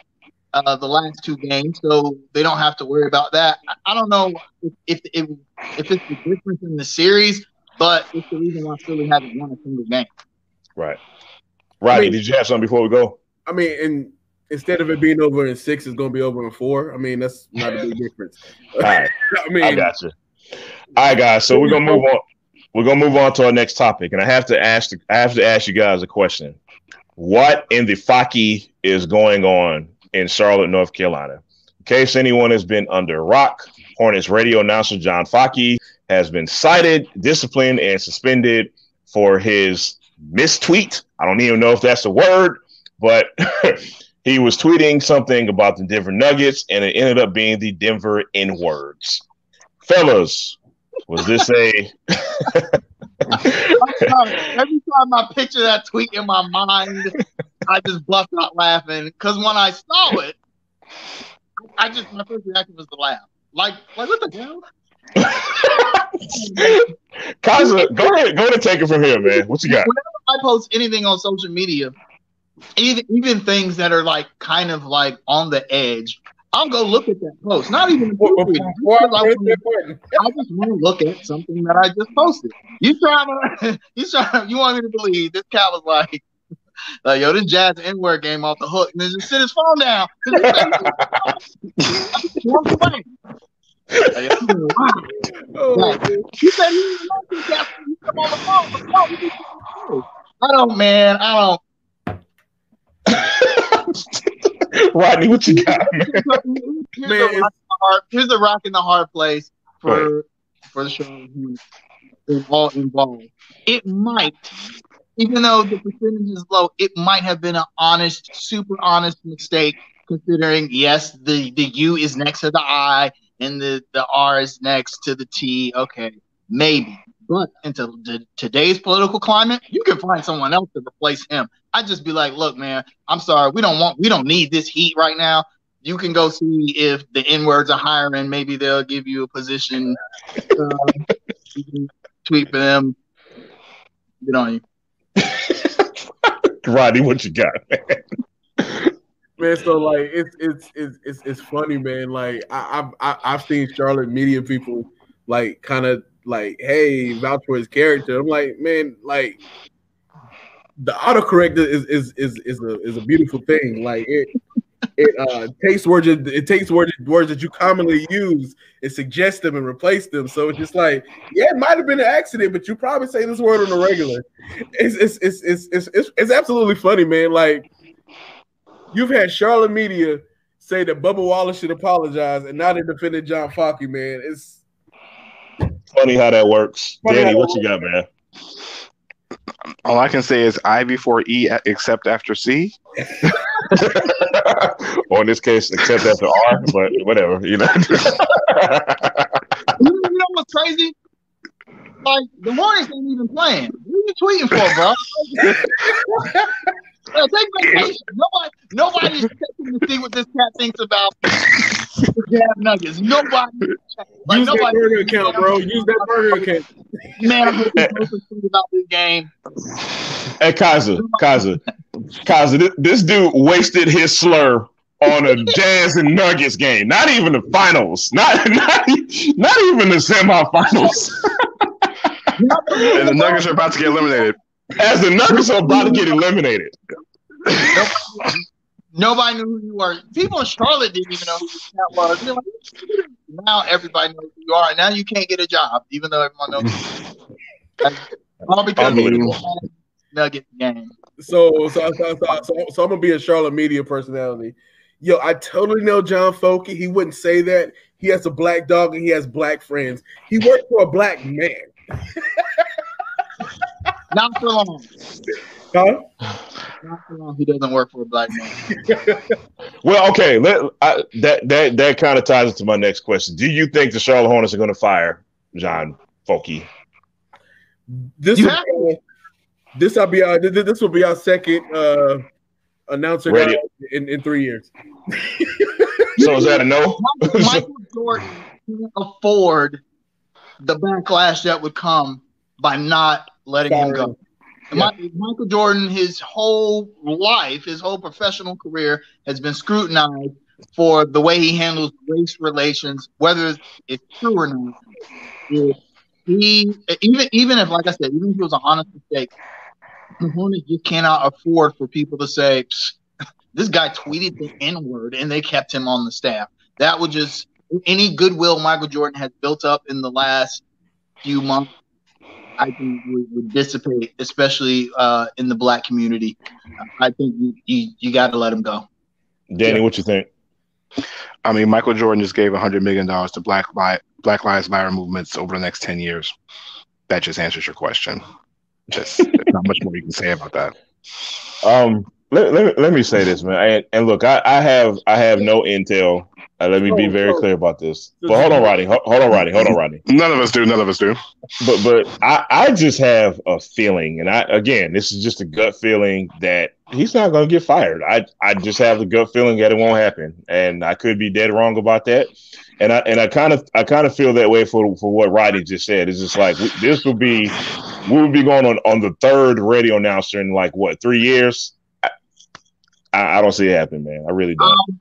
uh, the last two games, so they don't have to worry about that. I, I don't know if if, if if it's the difference in the series, but it's the reason why Philly hasn't won a single game. Right. Rodney, mean- did you have something before we go? I mean, and instead of it being over in six, it's gonna be over in four. I mean, that's not a big difference. All right, I mean, I got you. All right, guys. So we're gonna move on. We're gonna move on to our next topic, and I have to ask. I have to ask you guys a question. What in the Focke is going on in Charlotte, North Carolina? In case anyone has been under rock, Hornets radio announcer John Focke has been cited, disciplined, and suspended for his mistweet. I don't even know if that's a word, but he was tweeting something about the Denver Nuggets, and it ended up being the Denver N words. Fellas, was this a Every time I picture that tweet in my mind, I just bust out laughing because when I saw it, I just my first reaction was to laugh. Like, like what the hell? Kaza, go ahead, go ahead and take it from here, man. What you got? Whenever I post anything on social media, even even things that are like kind of like on the edge. I'll go look at that post. Not even Before- before I I, press I just want to look at something that I just posted. You trying to? You trying? You want me to believe this cat was like, like yo, this jazz N word game off the hook, and then just sit his phone down. Walk away. Like, yo, wow. oh, my Right. God. He said he didn't want to get he come on the phone. But no, he didn't want. I don't, man. I Rodney, what you got, man? Here's, Man, a rock in the hard, here's a rock in the hard place Go for for the show in all involved. It might, even though the percentage is low, it might have been an honest, super honest mistake. Considering, yes, the the U is next to the I and the the R is next to the T. Okay, maybe. But into the, today's political climate, you can find someone else to replace him. I'd just be like, look, man, I'm sorry, we don't want, we don't need this heat right now. You can go see if the N words are hiring. Maybe they'll give you a position. You um, can tweet for them. Get on you. Rodney, what you got, man? man. So like, it's it's it's it's, it's funny, man. Like I, I've I, I've seen Charlotte media people like kind of like, hey, vouch for his character. I'm like, man, like the autocorrect is is is is a is a beautiful thing. Like it. It uh, takes words. It takes words words that you commonly use and suggest them and replace them. So it's just like, yeah, it might have been an accident, but you probably say this word on the regular. It's it's it's it's it's, it's, it's absolutely funny, man. Like You've had Charlotte media say that Bubba Wallace should apologize, and now they defended John Focke, man. It's Funny how that works. Funny Danny, what that you got, man? all I can say is I before E except after C. or in this case, except after R, but whatever, you know. You know what's crazy? like the Hornets ain't even playing. What are you tweeting for, bro? Yeah, take vacation. Nobody, nobody's checking to see what this cat thinks about the Jazz Nuggets. Nobody, like, Use that nobody. burger account, bro. Use that burger account. Man, I'm looking about this game. Hey, Kaiser, Kaiser, Kaiser. This, this dude wasted his slur on a Jazz and Nuggets game. Not even the finals. Not not, not even the semifinals. And the Nuggets are about to get eliminated. As the Nuggets are about to get eliminated. Nobody knew who you were. People in Charlotte didn't even know who that was. Like, now everybody knows who you are. Now you can't get a job, even though everyone knows. who you are. All because of the Nugget game. So, so, so, so, so, so I'm gonna be a Charlotte media personality. Yo, I totally know John Focke. He wouldn't say that. He has a black dog and he has black friends. He worked for a black man. Not for long. Huh? Not for long. He doesn't work for a black man. Well, okay. Let I, that that that kind of ties into my next question. Do you think the Charlotte Hornets are going to fire John Focke? This You will, have- be- this will be our this, this will be our second uh announcer guy in, in three years. So is that a no? Michael Jordan can't afford the backlash that would come by not letting him go. Mi- Michael Jordan, his whole life, his whole professional career has been scrutinized for the way he handles race relations, whether it's true or not. He even even if, like I said, even if it was an honest mistake, the just cannot afford for people to say this guy tweeted the N word and they kept him on the staff. That would just any goodwill Michael Jordan has built up in the last few months, I think would, would dissipate, especially uh, in the black community. I think you you, you got to let him go. Danny, what you think? I mean, Michael Jordan just gave $100 million to Black, Li- Black Lives Matter movements over the next 10 years. That just answers your question. Just there's not much more you can say about that. Um, let, let, me- let me say this, man. And, and look, I, I have I have no intel. Uh, let me be very clear about this. But hold on, Rodney. Hold, hold on, Rodney. Hold on, Rodney. None of us do. None of us do. But but I, I just have a feeling, and I again, this is just a gut feeling that he's not going to get fired. I I just have the gut feeling that it won't happen, and I could be dead wrong about that. And I and I kind of I kind of feel that way for for what Rodney just said. It's just like this will be we will be going on on the third radio announcer in like what three years. I, I I don't see it happen, man. I really don't. Um,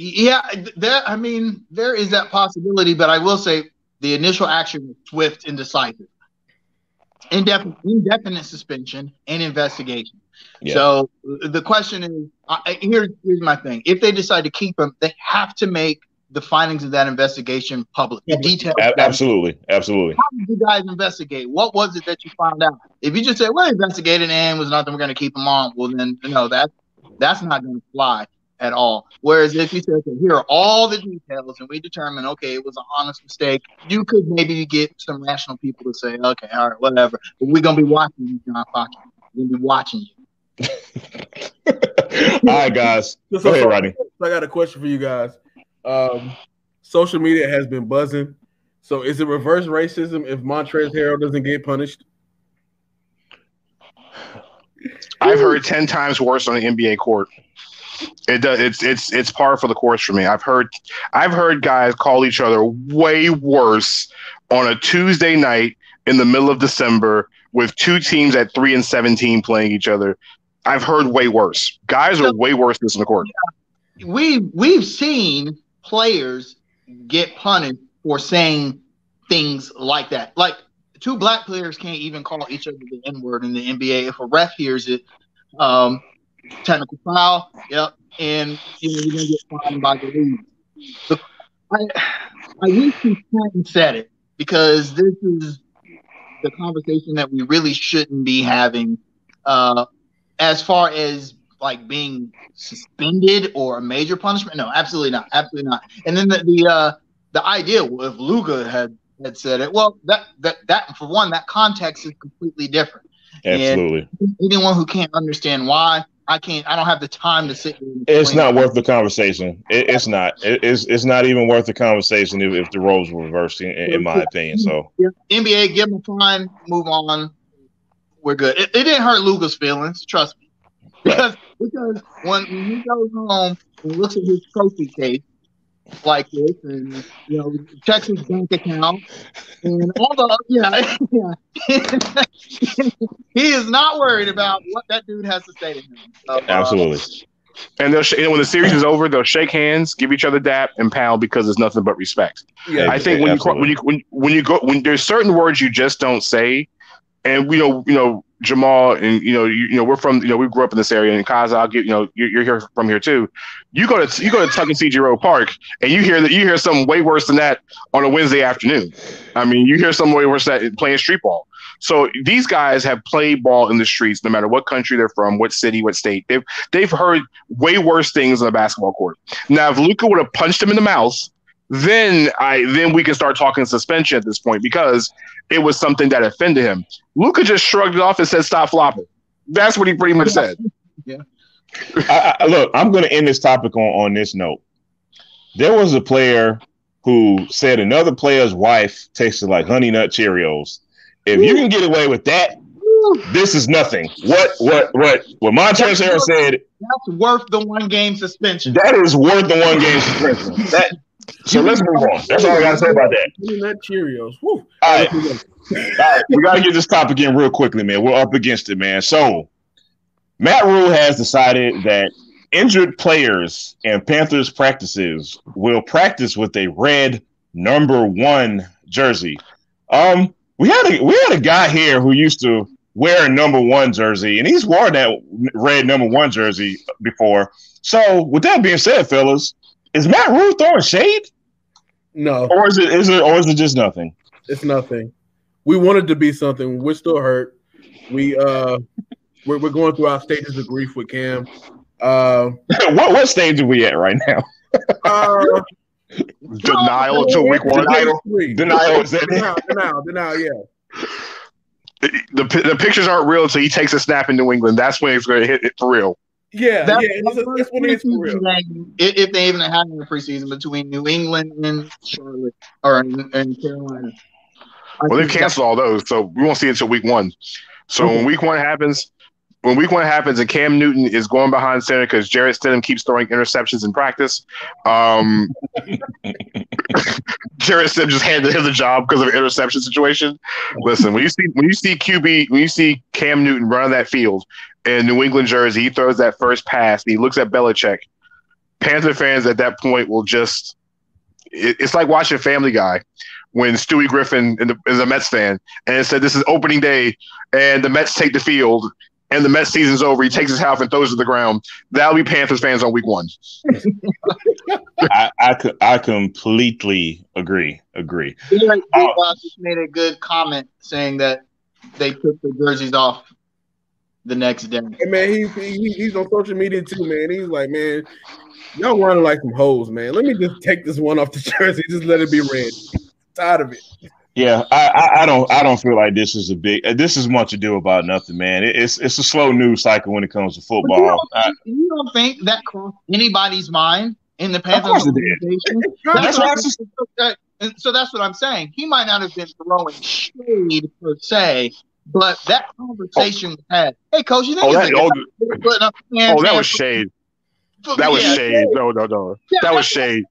yeah, that I mean, there is that possibility, but I will say the initial action was swift and decisive. Indefinite, indefinite suspension and investigation. Yeah. So the question is, I, I- here's here's my thing: if they decide to keep him, they have to make the findings of that investigation public. The details. A- absolutely, absolutely. How did you guys investigate? What was it that you found out? If you just say, "Well, investigated and it was nothing, we're going to keep him on," well, then no, that that's not going to fly at all. Whereas if you say, "Okay, here are all the details," and we determine, okay, it was an honest mistake, you could maybe get some rational people to say, "Okay, all right, whatever," but we're going to be watching you, John Fox. We're going to be watching you. All right, guys. So- ahead, Rodney. So I got a question for you guys. Um, social media has been buzzing. So is it reverse racism if Montrezl Harrell doesn't get punished? I've heard ten times worse on the NBA court. It does. It's it's it's par for the course for me. I've heard I've heard guys call each other way worse on a Tuesday night in the middle of December with two teams at three and seventeen playing each other. I've heard way worse. Guys are way worse than the court. we we've seen players get punished for saying things like that. Like two black players can't even call each other the N word in the NBA. If a ref hears it, um, technical foul. Yep, and you know you're gonna get fined by the league. The, I I wish he hadn't said it because this is the conversation that we really shouldn't be having. Uh, as far as like being suspended or a major punishment, no, absolutely not, absolutely not. And then the the uh, the idea if Luka had had said it, well, that that that for one, that context is completely different. Absolutely. Anyone who can't understand why, I can't. I don't have the time to sit. It's not worth the conversation. It, it's not. It, it's it's not even worth the conversation if, if the roles were reversed, in, in, my opinion. So NBA, give him a fine, move on. We're good. It, it didn't hurt Luka's feelings. Trust me, because because when, when he goes home and looks at his trophy case, like this and you know checks his bank account and all the yeah, yeah. he is not worried about what that dude has to say to him. So, Absolutely. Uh, and they'll sh- and when the series is over, they'll shake hands, give each other dap, and pound because it's nothing but respect. Yeah, I think when you when you when when you go when there's certain words you just don't say, and you know you know Jamal and you know you, you, know we're from you know we grew up in this area and Kaza I'll get you know you're, you're, here from here too. You go to you go to Tuckaseegee Road Park and you hear that you hear something way worse than that on a Wednesday afternoon. I mean you hear something way worse than that playing street ball. So these guys have played ball in the streets, no matter what country they're from, what city, what state. They've they've heard way worse things on a basketball court. Now if Luka would have punched him in the mouth then I then we can start talking suspension at this point because it was something that offended him. Luka just shrugged it off and said, "Stop flopping." That's what he pretty much said. Yeah. I, I, look, I'm going to end this topic on on this note. There was a player who said another player's wife tasted like honey nut Cheerios. If you can get away with that, this is nothing. What what what what Montrezl Harrell said. That's worth the one game suspension. That is worth the one game suspension. That so let's move on. That's all I got to say about that. That Cheerios. Woo. All right. all right. We got to get this topic in real quickly, man. We're up against it, man. So Matt Rhule has decided that injured players and Panthers practices will practice with a red number one jersey. Um, we had a we had a guy here who used to wear a number one jersey, and he's worn that red number one jersey before. So, with that being said, fellas, is Matt Rhule throwing shade? No. Or is it is it or is it just nothing? It's nothing. We wanted to be something. We're still hurt. We uh we're, we're going through our stages of grief with Cam. Uh what what stage are we at right now? uh, denial until week one. Denial. Denial. Denial, denial, denial, yeah. The, the pictures aren't real until he takes a snap in New England. That's when it's going to hit it for real. Yeah, that's, yeah, that's, that's what it is for real. If they even had a preseason between New England and Charlotte or in, in Carolina. well, they've canceled all those, so we won't see it until week one. So when week one happens, when week one happens and Cam Newton is going behind center because Jarrett Stidham keeps throwing interceptions in practice, um, Jarrett Stidham just handed him the job because of an interception situation. Listen, when you see when you see QB when you see Cam Newton running that field in New England jersey, he throws that first pass. he looks at Belichick. Panther fans at that point will just. It, it's like watching Family Guy when Stewie Griffin is a Mets fan and it said this is opening day and the Mets take the field and the Mets season's over. He takes his house and throws it to the ground. That'll be Panthers fans on week one. I, I, I completely agree. Agree. Like, uh, just made a good comment saying that they took the jerseys off the next day. Hey man, he, he he's on social media too, man. He's like, man, y'all running like some hoes, man. Let me just take this one off the jersey, just let it be red. Tired of it. Yeah, I, I, I, don't I don't feel like this is a big uh, this is much ado about nothing, man. It, it's it's a slow news cycle when it comes to football. You don't, I, you don't, think that crossed anybody's mind in the Panthers organization? That's that's so that's what I'm saying. He might not have been throwing shade per se, but that oh. conversation oh. had. Hey, coach, you oh, think oh, that, oh, oh, that was shade. That was shade. No, no, no. Yeah, that was shade.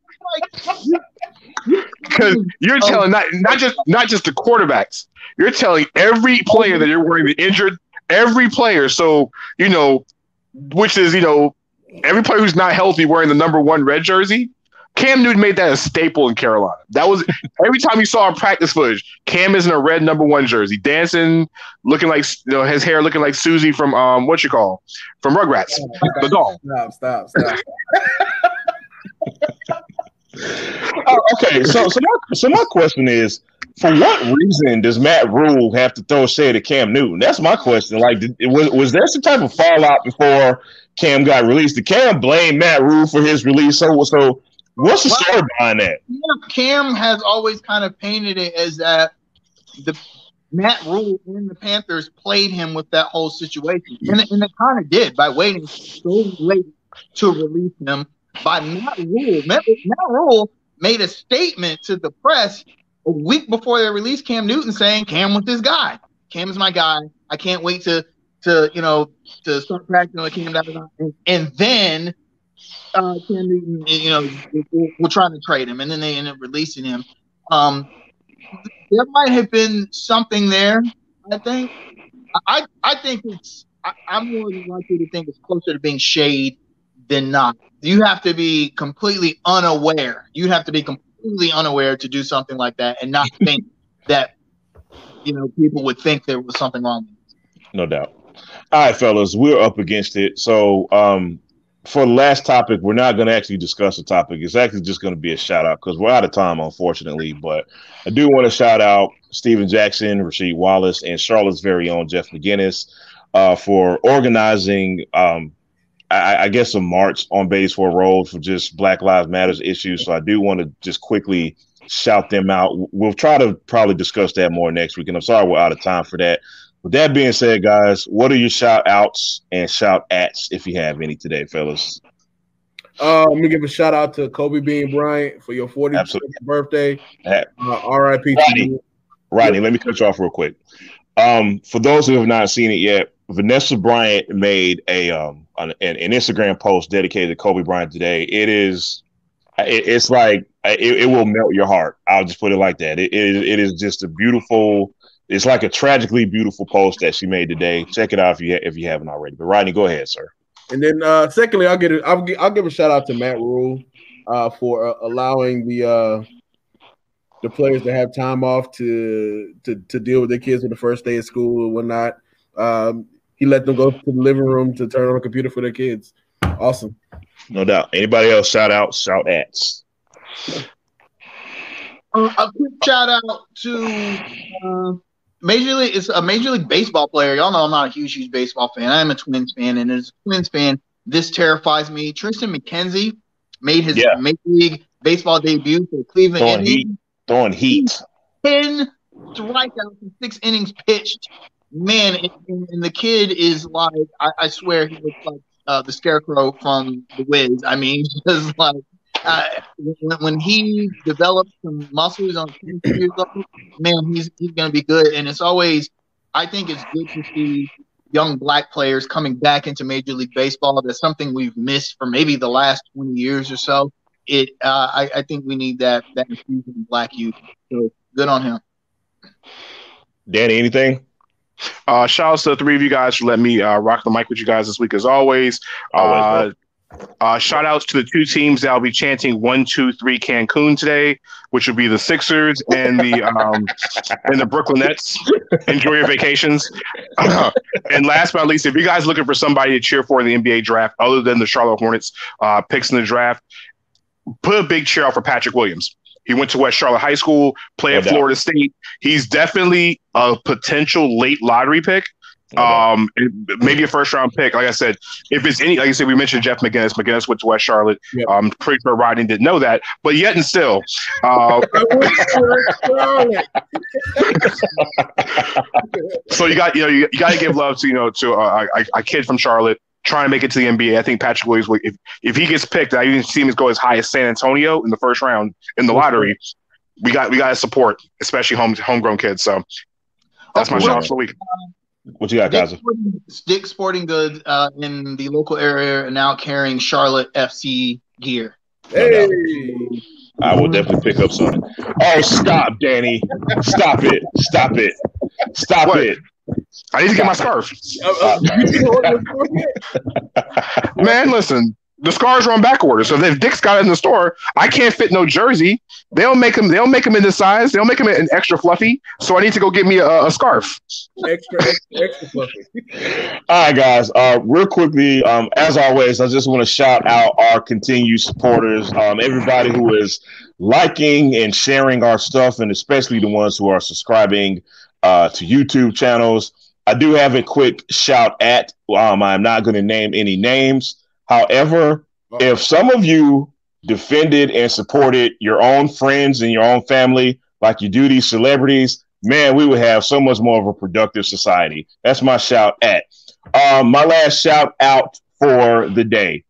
Because you're oh. telling not not just not just the quarterbacks. You're telling every player that you're wearing the injured, every player. So you know, which is you know, every player who's not healthy wearing the number one red jersey. Cam Newton made that a staple in Carolina. That was every time you saw a practice footage. Cam is in a red number one jersey, dancing, looking like you know his hair looking like Susie from um what you call from Rugrats, the doll. Stop! Stop! Stop! oh, okay, so so my, so my question is, for what reason does Matt Rhule have to throw shade at Cam Newton? That's my question. Like, did, was was there some type of fallout before Cam got released? Did Cam blame Matt Rhule for his release? So so, what's the story behind that? Cam has always kind of painted it as that the Matt Rhule and the Panthers played him with that whole situation. And, and they kind of did by waiting so late to release him by Matt Rhule, Matt, Matt Rhule made a statement to the press a week before they released Cam Newton saying Cam was this guy. Cam is my guy. I can't wait to to you know to start practicing with Cam. And, and then uh, Cam Newton, you know, we're trying to trade him, and then they end up releasing him. Um, there might have been something there. I think. I I think it's. I, I'm more likely to think it's closer to being shade than not. You have to be completely unaware. You have to be completely unaware to do something like that and not think that you know people would think there was something wrong. No doubt. All right, fellas, we're up against it. So um, for the last topic, we're not going to actually discuss the topic. It's actually just going to be a shout out because we're out of time, unfortunately. But I do want to shout out Stephen Jackson, Rasheed Wallace, and Charlotte's very own Jeff McInnis uh, for organizing, um, I, I, guess, a march on Beatties Ford Road for just Black Lives Matters issues. So I do want to just quickly shout them out. We'll try to probably discuss that more next week. And I'm sorry we're out of time for that. With that being said, guys, what are your shout outs and shout ats if you have any today, fellas? Uh, let me give a shout out to Kobe Bean Bryant for your 40th birthday. Uh, RIP. Rodney, Rodney, let me cut you off real quick. Um, for those who have not seen it yet, Vanessa Bryant made a um an, an Instagram post dedicated to Kobe Bryant today. It is, it, it's like it, it, will melt your heart. I'll just put it like that. It, it, it is just a beautiful it's like a tragically beautiful post that she made today. Check it out if you if you haven't already. But Rodney, go ahead, sir. And then, uh, secondly, I'll get it. I'll, I'll give a shout out to Matt Rhule uh, for uh, allowing the uh, the players to have time off to to to deal with their kids on the first day of school and whatnot. Um, he let them go to the living room to turn on a computer for their kids. Awesome. No doubt. Anybody else shout out, shout ats. Uh, a quick shout out to uh, Major League is a Major League Baseball player. Y'all know I'm not a huge, huge baseball fan. I am a Twins fan, and as a Twins fan, this terrifies me. Triston McKenzie made his yeah. Major League Baseball debut for Cleveland Throwing Indians. Heat. Throwing heat. Ten strikeouts in six innings pitched. Man, and, and the kid is like, I, I swear he looks like uh, the Scarecrow from The Wiz. I mean, just like uh, when, when, he develops some muscles on years old, man, he's he's gonna be good. And it's always, I think it's good to see young black players coming back into Major League Baseball. That's something we've missed for maybe the last twenty years or so. It, uh, I, I think we need that that infusion in black youth. So good on him. Danny, anything? Uh, shout out to the three of you guys for letting me uh, rock the mic with you guys this week, as always. always uh, uh, shout outs to the two teams that will be chanting one, two, three Cancun today, which would be the Sixers and the um, and the Brooklyn Nets. Enjoy your vacations. and last but not least, if you guys looking for somebody to cheer for in the NBA draft, other than the Charlotte Hornets uh, picks in the draft, put a big cheer out for Patrick Williams. He went to West Charlotte High School, played at Florida State. He's definitely a potential late lottery pick. Um, maybe a first round pick. Like I said, if it's any, like I said, we mentioned Jeff McInnis. McInnis went to West Charlotte. Yep. I'm pretty sure Rodney didn't know that, but yet and still, uh, so you got you know you, you got to give love to you know to a, a, a, kid from Charlotte trying to make it to the NBA. I think Patrick Williams, if if he gets picked, I even see him go as high as San Antonio in the first round in the lottery. We got we got to support, especially home homegrown kids. So that's my shout for the week. What you got, guys? Dick Sporting Goods uh, in the local area are now carrying Charlotte FC gear. Hey. I will definitely pick up some. Oh, stop, Danny! Stop it! Stop it! Stop what? it! I need to get my scarf. Uh, uh, Man, listen the scars run back order. So if Dick's got it in the store, I can't fit no jersey. They don't make them. They don't make them in this size. They don't make them an extra fluffy. So I need to go get me a, a scarf. Extra, extra, extra fluffy. All right, guys. Uh, real quickly, um, as always, I just want to shout out our continued supporters. Um, everybody who is liking and sharing our stuff, and especially the ones who are subscribing uh, to YouTube channels. I do have a quick shout at. Um, I'm not going to name any names. However, if some of you defended and supported your own friends and your own family like you do these celebrities, man, we would have so much more of a productive society. That's my shout at. Um, my last shout out for the day.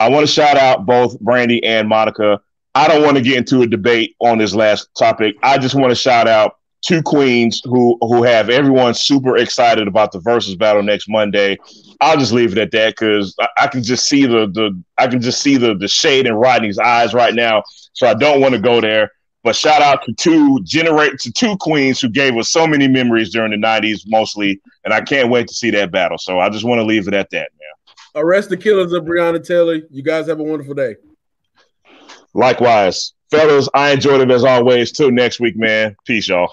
I want to shout out both Brandy and Monica. I don't want to get into a debate on this last topic. I just want to shout out two queens who who have everyone super excited about the versus battle next Monday. I'll just leave it at that because I, I, can just see the the I can just see the the shade in Rodney's eyes right now. So I don't want to go there. But shout out to two generate to two queens who gave us so many memories during the '90s, mostly, and I can't wait to see that battle. So I just want to leave it at that, man. Arrest the killers of Breonna Taylor. You guys have a wonderful day. Likewise, fellas. I enjoyed it as always. Till next week, man. Peace, y'all.